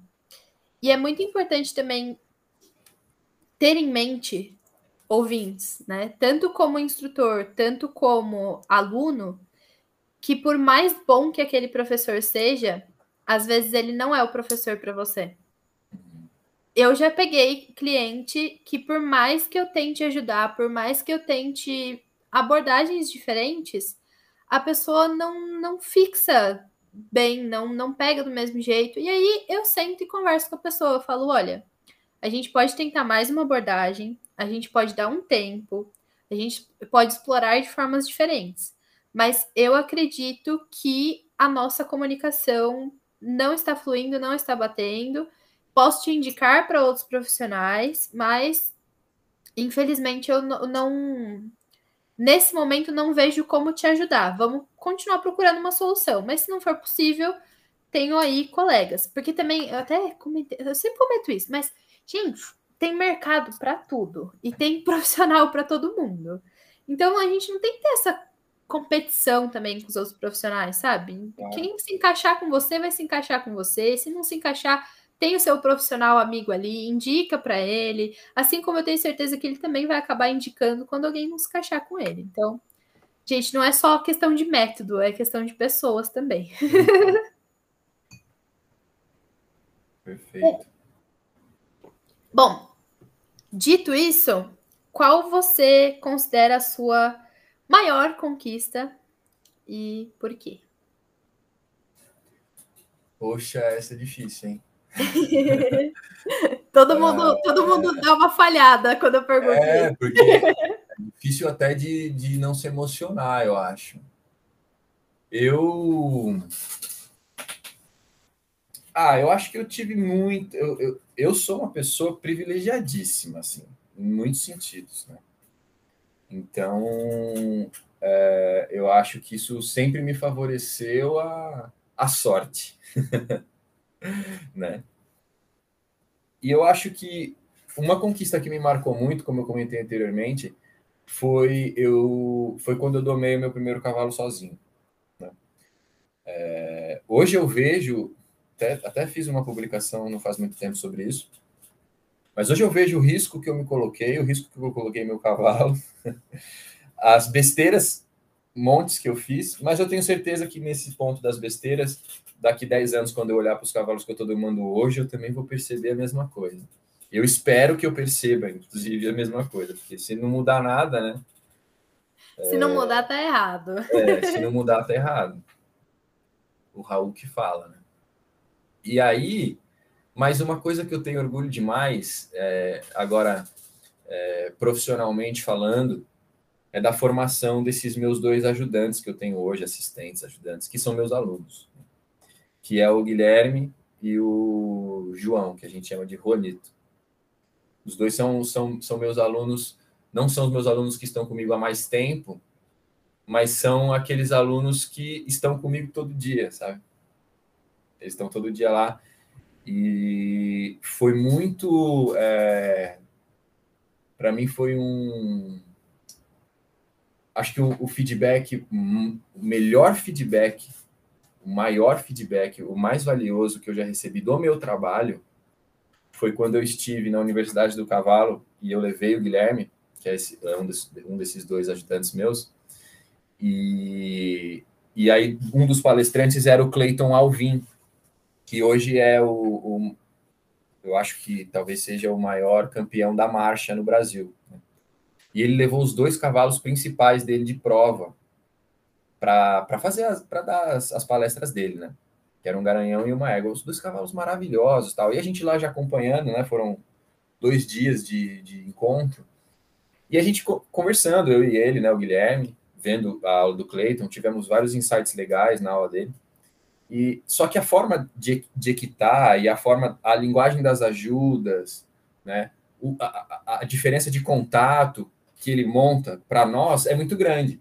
E é muito importante também ter em mente ouvintes, né? Tanto como instrutor, tanto como aluno, que por mais bom que aquele professor seja, às vezes ele não é o professor para você. Eu já peguei cliente que por mais que eu tente ajudar, por mais que eu tente abordagens diferentes, a pessoa não, não fixa bem, não, não pega do mesmo jeito. E aí eu sento e converso com a pessoa, eu falo, olha, a gente pode tentar mais uma abordagem, a gente pode dar um tempo, a gente pode explorar de formas diferentes mas eu acredito que a nossa comunicação não está fluindo, não está batendo. Posso te indicar para outros profissionais, mas infelizmente eu não, nesse momento não vejo como te ajudar. Vamos continuar procurando uma solução, mas se não for possível, tenho aí colegas, porque também eu até comentei, eu sempre comento isso, mas gente, tem mercado para tudo e tem profissional para todo mundo. Então a gente não tem que ter essa competição também com os outros profissionais, sabe? Quem se encaixar com você vai se encaixar com você. Se não se encaixar, tem o seu profissional amigo ali, indica para ele. Assim como eu tenho certeza que ele também vai acabar indicando quando alguém não se encaixar com ele. Então, gente, não é só questão de método, é questão de pessoas também. Perfeito. Bom, dito isso, qual você considera a sua maior conquista e por quê? Poxa, essa é difícil, hein? todo, mundo, ah, todo mundo dá uma falhada quando eu pergunto. É, porque é difícil até de, de não se emocionar, eu acho. Eu. Ah, eu acho que eu tive muito. Eu, eu, eu sou uma pessoa privilegiadíssima, assim, em muitos sentidos, né? Então, é, eu acho que isso sempre me favoreceu a, a sorte, né? E eu acho que uma conquista que me marcou muito, como eu comentei anteriormente, foi eu foi quando eu domei o meu primeiro cavalo sozinho. Né? É, hoje eu vejo, até, até fiz uma publicação não faz muito tempo sobre isso, mas hoje eu vejo o risco que eu me coloquei, o risco que eu coloquei meu cavalo, as besteiras, montes que eu fiz, mas eu tenho certeza que nesse ponto das besteiras, daqui 10 anos, quando eu olhar para os cavalos que eu estou domando hoje, eu também vou perceber a mesma coisa. Eu espero que eu perceba, inclusive, a mesma coisa, porque se não mudar nada, né? Se é... não mudar, tá errado. É, se não mudar, tá errado. O Raul que fala, né? E aí, mas uma coisa que eu tenho orgulho demais, é, agora é, profissionalmente falando, é da formação desses meus dois ajudantes que eu tenho hoje, assistentes, ajudantes, que são meus alunos, que é o Guilherme e o João, que a gente chama de Ronito. Os dois são, são, são meus alunos, não são os meus alunos que estão comigo há mais tempo, mas são aqueles alunos que estão comigo todo dia, sabe? Eles estão todo dia lá. E foi muito. É, Para mim, foi um. Acho que o, o feedback, o melhor feedback, o maior feedback, o mais valioso que eu já recebi do meu trabalho foi quando eu estive na Universidade do Cavalo e eu levei o Guilherme, que é, esse, é um, desses, um desses dois ajudantes meus, e, e aí um dos palestrantes era o Clayton Alvin, que hoje é o, o, eu acho que talvez seja o maior campeão da marcha no Brasil. Né? E ele levou os dois cavalos principais dele de prova para fazer para dar as, as, palestras dele, né? Que era um garanhão e uma égua, os dois cavalos maravilhosos, tal. E a gente lá já acompanhando, né? Foram dois dias de, de encontro e a gente conversando, eu e ele, né? O Guilherme, vendo a aula do Clayton, tivemos vários insights legais na aula dele. E só que a forma de, de equitar e a forma, a linguagem das ajudas, né, o, a, a, diferença de contato que ele monta para nós é muito grande,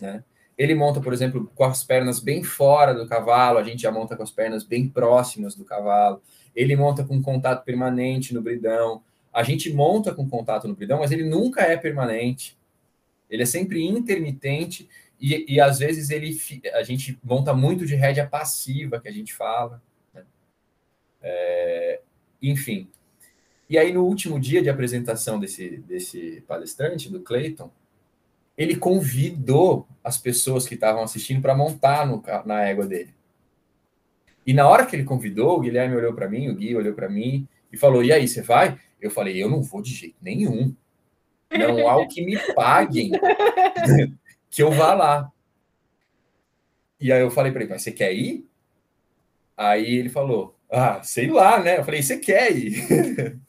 né? Ele monta, por exemplo, com as pernas bem fora do cavalo, a gente já monta com as pernas bem próximas do cavalo. Ele monta com contato permanente no bridão. A gente monta com contato no bridão, mas ele nunca é permanente. Ele é sempre intermitente e, e às vezes ele a gente monta muito de rédea passiva que a gente fala. Né? É, enfim. E aí, no último dia de apresentação desse, desse palestrante, do Clayton, ele convidou as pessoas que estavam assistindo para montar no, na égua dele. E na hora que ele convidou, o Guilherme olhou para mim, o Gui olhou para mim e falou: E aí, você vai? Eu falei: Eu não vou de jeito nenhum. Não há o que me paguem que eu vá lá. E aí eu falei para ele, mas você quer ir? Aí ele falou, ah, sei lá, né? Eu falei, você quer ir?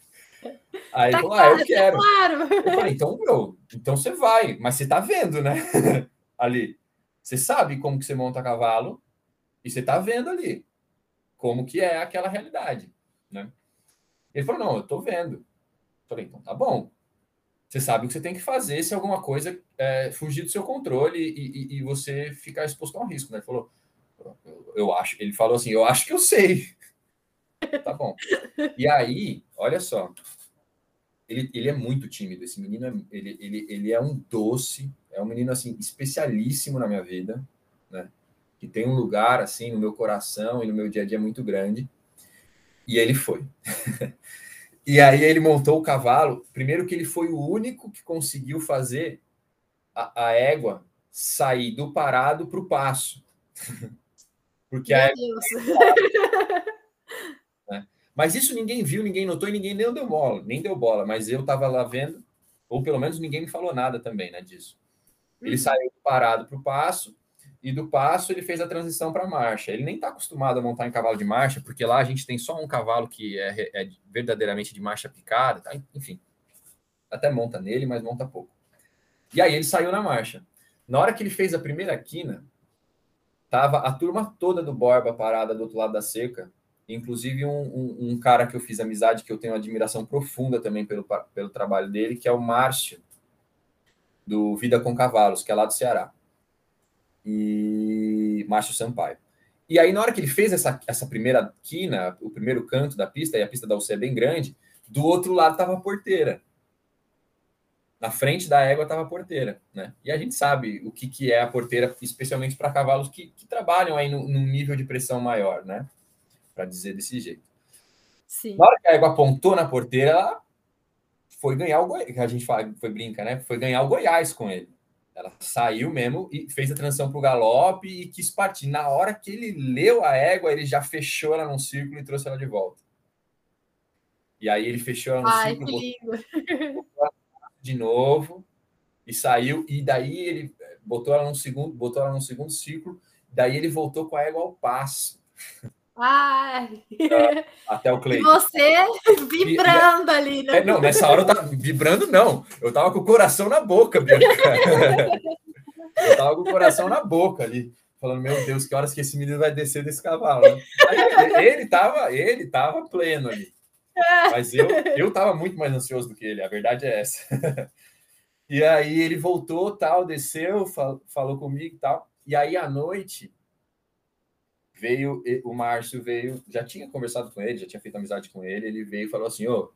Aí tá falou, claro, ah, eu quero. Tá claro. Eu falei, então, meu, então você vai, mas você tá vendo, né? ali. Você sabe como que você monta cavalo e você tá vendo ali como que é aquela realidade, né? Ele falou, não, eu tô vendo. Eu falei, então tá bom. Você sabe o que você tem que fazer se alguma coisa é, fugir do seu controle e, e, e, você ficar exposto a um risco, né? Ele falou, eu acho, ele falou assim, eu acho que eu sei. tá bom. E aí, olha só, ele, ele é muito tímido, esse menino, é, ele, ele, ele é um doce, é um menino, assim, especialíssimo na minha vida, né? Que tem um lugar, assim, no meu coração e no meu dia a dia muito grande. E ele foi. E aí ele montou o cavalo. Primeiro que ele foi o único que conseguiu fazer a, a égua sair do parado para o passo. Porque Meu a égua... Mas isso ninguém viu, ninguém notou e ninguém nem deu bola, nem deu bola. Mas eu estava lá vendo, ou pelo menos ninguém me falou nada também, né, disso. Ele uhum. saiu parado para o passo e do passo ele fez a transição para marcha. Ele nem está acostumado a montar em cavalo de marcha, porque lá a gente tem só um cavalo que é, é verdadeiramente de marcha picada, tá? enfim. Até monta nele, mas monta pouco. E aí ele saiu na marcha. Na hora que ele fez a primeira quina, tava a turma toda do Borba parada do outro lado da cerca, inclusive um, um, um cara que eu fiz amizade, que eu tenho admiração profunda também pelo, pelo trabalho dele, que é o Márcio, do Vida com Cavalos, que é lá do Ceará e Márcio Sampaio. E aí, na hora que ele fez essa, essa primeira quina, o primeiro canto da pista, e a pista da UC é bem grande, do outro lado estava a porteira. Na frente da égua estava a porteira, né? E a gente sabe o que, que é a porteira, especialmente para cavalos que, que, trabalham aí num, nível de pressão maior, né? Para dizer desse jeito. Sim. Na hora que a égua apontou na porteira, ela foi ganhar o Goiás, a gente fala, foi brinca, né? Foi ganhar o Goiás com ele. Ela saiu mesmo e fez a transição para o galope e quis partir. Na hora que ele leu a égua, ele já fechou ela num círculo e trouxe ela de volta. E aí ele fechou ela no Ai, círculo, de novo e saiu. E daí ele botou ela num segundo, botou ela num segundo círculo. Daí ele voltou com a égua ao passo. Ai. Até o Clay. E você vibrando ali, né? É, não, nessa hora eu tava vibrando, não. Eu tava com o coração na boca, Bianca. eu tava com o coração na boca ali, falando, meu Deus, que horas que esse menino vai descer desse cavalo. Aí, ele tava, ele tava pleno ali. Mas eu, eu tava muito mais ansioso do que ele, a verdade é essa. e aí ele voltou, tal, desceu, fal, falou comigo e tal. E aí à noite veio, o Márcio veio, já tinha conversado com ele, já tinha feito amizade com ele, ele veio e falou assim, ô,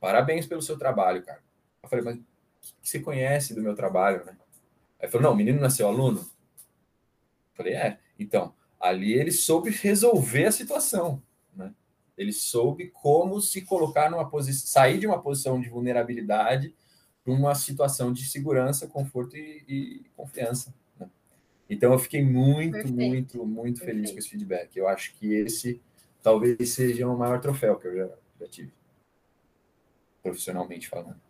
parabéns pelo seu trabalho, cara. Eu falei, mas que você conhece do meu trabalho, né? Aí falou, não, o menino nasceu aluno? Eu falei, é, então, ali ele soube resolver a situação, né? Ele soube como se colocar numa posição, sair de uma posição de vulnerabilidade para uma situação de segurança, conforto e, e confiança. Então eu fiquei muito, Perfeito. muito, muito Perfeito. feliz com esse feedback. Eu acho que esse talvez seja o maior troféu que eu já, já tive, profissionalmente falando.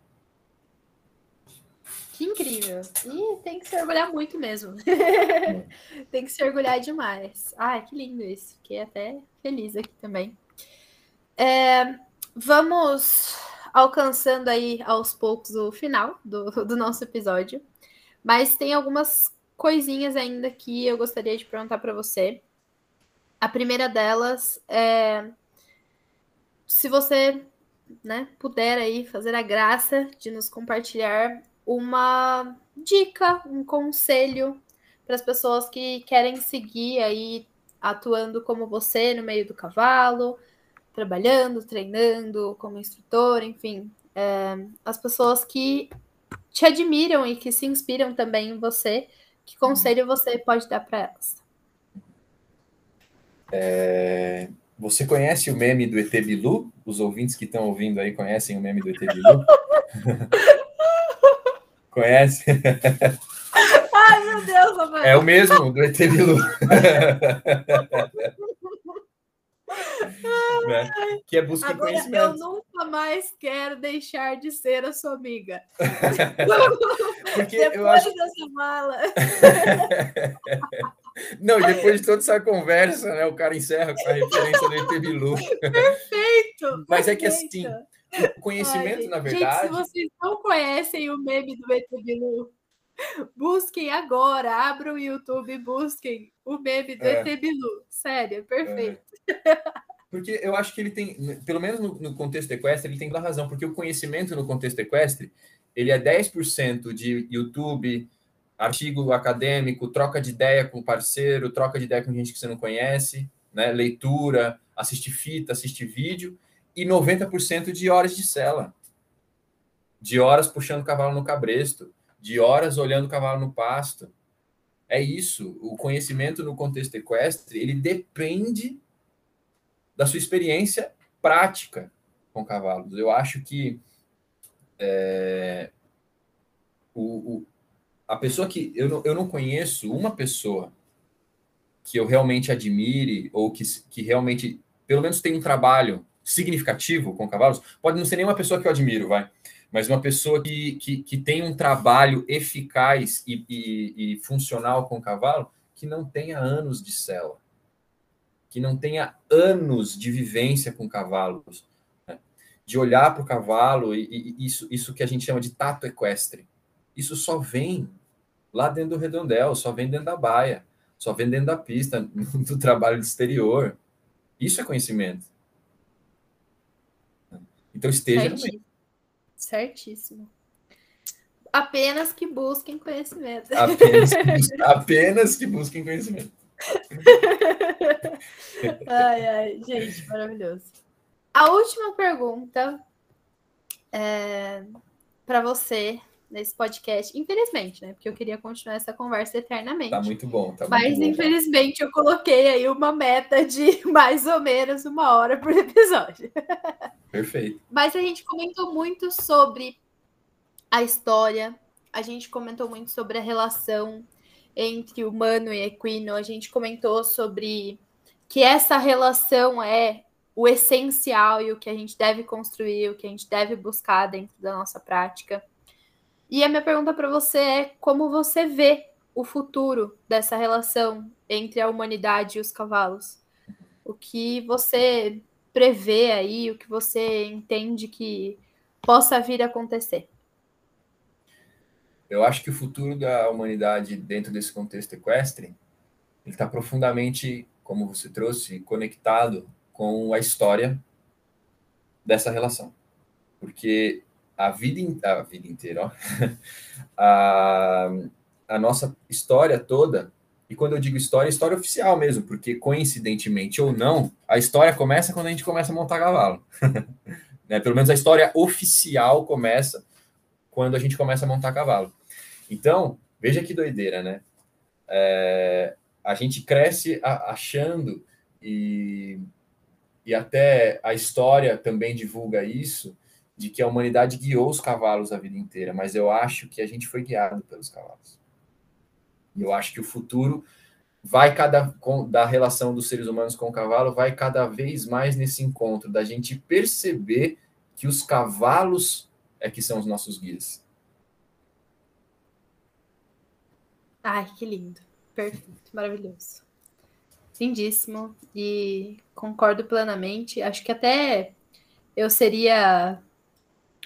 Que incrível. E tem que se orgulhar muito mesmo. tem que se orgulhar demais. Ai, que lindo isso. Fiquei até feliz aqui também. É, vamos alcançando aí aos poucos o final do, do nosso episódio. Mas tem algumas coisinhas ainda que eu gostaria de perguntar para você. A primeira delas é se você né, puder aí fazer a graça de nos compartilhar uma dica, um conselho para as pessoas que querem seguir aí atuando como você no meio do cavalo, trabalhando, treinando como instrutor, enfim, é, as pessoas que te admiram e que se inspiram também em você, que conselho você pode dar para elas? É, você conhece o meme do ET Bilu? Os ouvintes que estão ouvindo aí conhecem o meme do ET Bilu? Conhece? Ai, meu Deus, Rafael. É o mesmo, do ET Bilu. né? Que é busca Agora, conhecimento. Eu nunca mais quero deixar de ser a sua amiga. Porque depois eu acho... dessa mala. Não, e depois de toda essa conversa, né, o cara encerra com a referência do ET Bilu. Perfeito! Mas é que assim, o conhecimento, Ai, na verdade. Gente, se vocês não conhecem o meme do ET Bilu, busquem agora, abram o YouTube e busquem o meme do é. ET Bilu. Sério, perfeito. É. Porque eu acho que ele tem, pelo menos no, no, contexto equestre, ele tem toda razão, porque o conhecimento no contexto equestre, ele é 10% de YouTube, artigo acadêmico, troca de ideia com parceiro, troca de ideia com gente que você não conhece, né? leitura, assistir fita, assistir vídeo, e 90% de horas de cela. De horas puxando o cavalo no cabresto, de horas olhando o cavalo no pasto. É isso. O conhecimento no contexto equestre, ele depende da sua experiência prática com cavalos. Eu acho que é, o, o, a pessoa que. Eu não, eu não conheço uma pessoa que eu realmente admire ou que, que realmente, pelo menos, tem um trabalho significativo com cavalos, pode não ser nenhuma pessoa que eu admiro, vai, mas uma pessoa que, que, que tem um trabalho eficaz e, e, e funcional com cavalo que não tenha anos de cela, que não tenha anos de vivência com cavalos, né? de olhar para o cavalo e, e, isso, isso que a gente chama de tato equestre. Isso só vem lá dentro do redondel, só vem dentro da baia, só vem dentro da pista, do trabalho de exterior. Isso é conhecimento. Então esteja Certíssimo. no meio. Certíssimo. Apenas que busquem conhecimento. Apenas que, apenas que busquem conhecimento. Ai, ai, gente, maravilhoso. A última pergunta é para você nesse podcast, infelizmente, né? Porque eu queria continuar essa conversa eternamente. Tá muito bom, tá Mas muito infelizmente eu coloquei aí uma meta de mais ou menos uma hora por episódio. Perfeito. Mas a gente comentou muito sobre a história, a gente comentou muito sobre a relação entre humano e equino, a gente comentou sobre que essa relação é o essencial e o que a gente deve construir, o que a gente deve buscar dentro da nossa prática. E a minha pergunta para você é como você vê o futuro dessa relação entre a humanidade e os cavalos? O que você prevê aí, o que você entende que possa vir a acontecer? Eu acho que o futuro da humanidade dentro desse contexto equestre ele está profundamente, como você trouxe, conectado com a história dessa relação. Porque a vida, a vida inteira, ó, a, a nossa história toda, e quando eu digo história, história oficial mesmo, porque coincidentemente ou não, a história começa quando a gente começa a montar cavalo. né? Pelo menos a história oficial começa quando a gente começa a montar cavalo. Então, veja que doideira, né? É, a gente cresce achando e, e até a história também divulga isso, de que a humanidade guiou os cavalos a vida inteira, mas eu acho que a gente foi guiado pelos cavalos. E eu acho que o futuro vai cada da relação dos seres humanos com o cavalo vai cada vez mais nesse encontro da gente perceber que os cavalos é que são os nossos guias. Ai, que lindo. Perfeito, maravilhoso. Lindíssimo. E concordo plenamente. Acho que até eu seria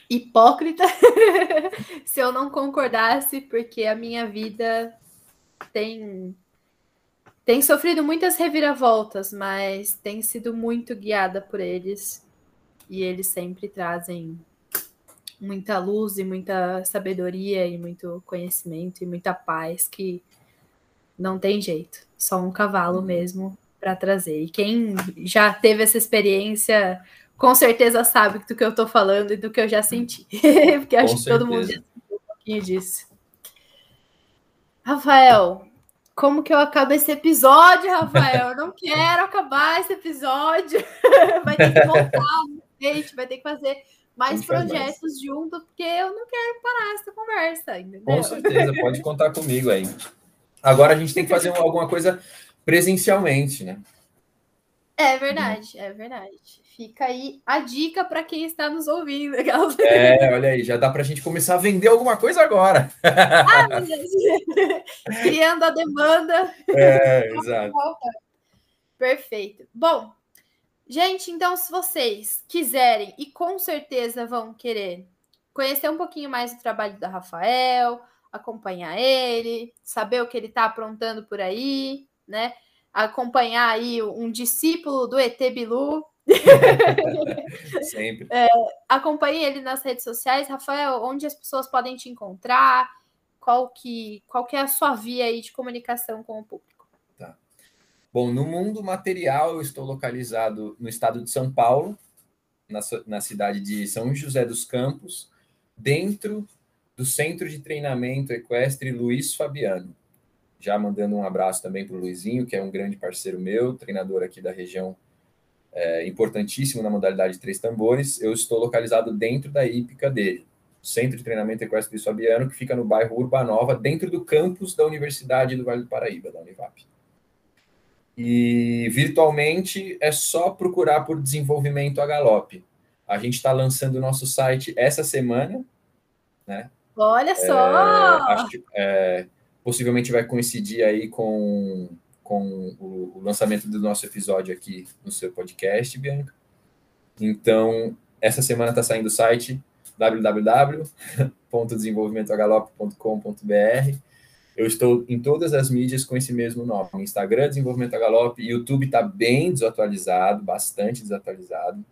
hipócrita se eu não concordasse, porque a minha vida tem tem sofrido muitas reviravoltas, mas tem sido muito guiada por eles. E eles sempre trazem muita luz e muita sabedoria e muito conhecimento e muita paz que não tem jeito. Só um cavalo uhum. mesmo para trazer. E quem já teve essa experiência, com certeza sabe do que eu estou falando e do que eu já senti. Porque acho que todo mundo já sentiu um pouquinho disso. Rafael, como que eu acabo esse episódio, Rafael? Eu não quero acabar esse episódio. vai ter que voltar, gente, vai ter que fazer mais projetos mais. junto, porque eu não quero parar essa conversa, entendeu? Com certeza, pode contar comigo aí. Agora a gente tem que fazer alguma coisa presencialmente, né? É verdade, é verdade. Fica aí a dica para quem está nos ouvindo. É, olha aí, já dá para a gente começar a vender alguma coisa agora. Ah. Criando a demanda. É, exato. Perfeito. Bom, gente, então se vocês quiserem, e com certeza vão querer, conhecer um pouquinho mais do trabalho da Rafael, acompanhar ele, saber o que ele está aprontando por aí, né? Acompanhar aí um discípulo do ET Bilu. Sempre. É, acompanhe ele nas redes sociais. Rafael, onde as pessoas podem te encontrar? Qual que, qual que é a sua via aí de comunicação com o público? Bom, no mundo material, eu estou localizado no estado de São Paulo, na, na cidade de São José dos Campos, dentro do Centro de Treinamento Equestre Luiz Fabiano. Já mandando um abraço também para o Luizinho, que é um grande parceiro meu, treinador aqui da região, é, importantíssimo na modalidade de três tambores. Eu estou localizado dentro da hípica dele, Centro de Treinamento Equestre Luiz Fabiano, que fica no bairro Urbanova, dentro do campus da Universidade do Vale do Paraíba, da Univap. E virtualmente é só procurar por desenvolvimento a galope. A gente está lançando o nosso site essa semana, né? Olha só! É, que, é, possivelmente vai coincidir aí com, com o, o, lançamento do nosso episódio aqui no seu podcast, Bianca. Então, essa semana está saindo o site www.desenvolvimentogalope.com.br. Eu estou em todas as mídias com esse mesmo nome. Instagram, Desenvolvimento Galope. YouTube está bem desatualizado, bastante desatualizado,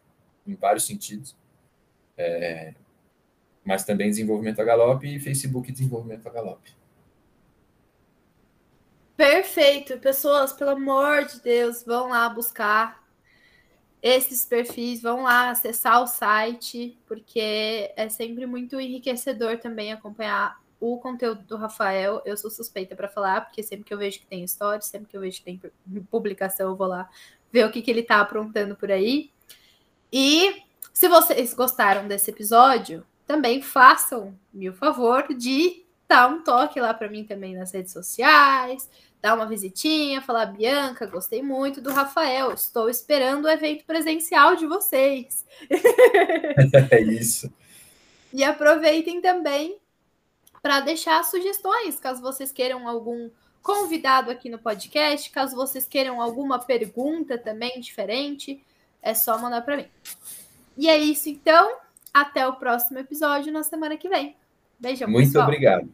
em vários sentidos. É, mas também desenvolvimento a galope e Facebook desenvolvimento a galope. Perfeito, pessoas, pelo amor de Deus, vão lá buscar esses perfis, vão lá acessar o site, porque é sempre muito enriquecedor também acompanhar o conteúdo do Rafael. Eu sou suspeita para falar, porque sempre que eu vejo que tem história, sempre que eu vejo que tem publicação, eu vou lá ver o que, que ele está aprontando por aí. E se vocês gostaram desse episódio, também façam-me o favor de dar um toque lá para mim também nas redes sociais, dar uma visitinha, falar, Bianca, gostei muito do Rafael, estou esperando o evento presencial de vocês. É isso. e aproveitem também para deixar sugestões, caso vocês queiram algum convidado aqui no podcast, caso vocês queiram alguma pergunta também diferente, é só mandar para mim. E é isso então. Até o próximo episódio na semana que vem. Beijão, Muito pessoal. obrigado.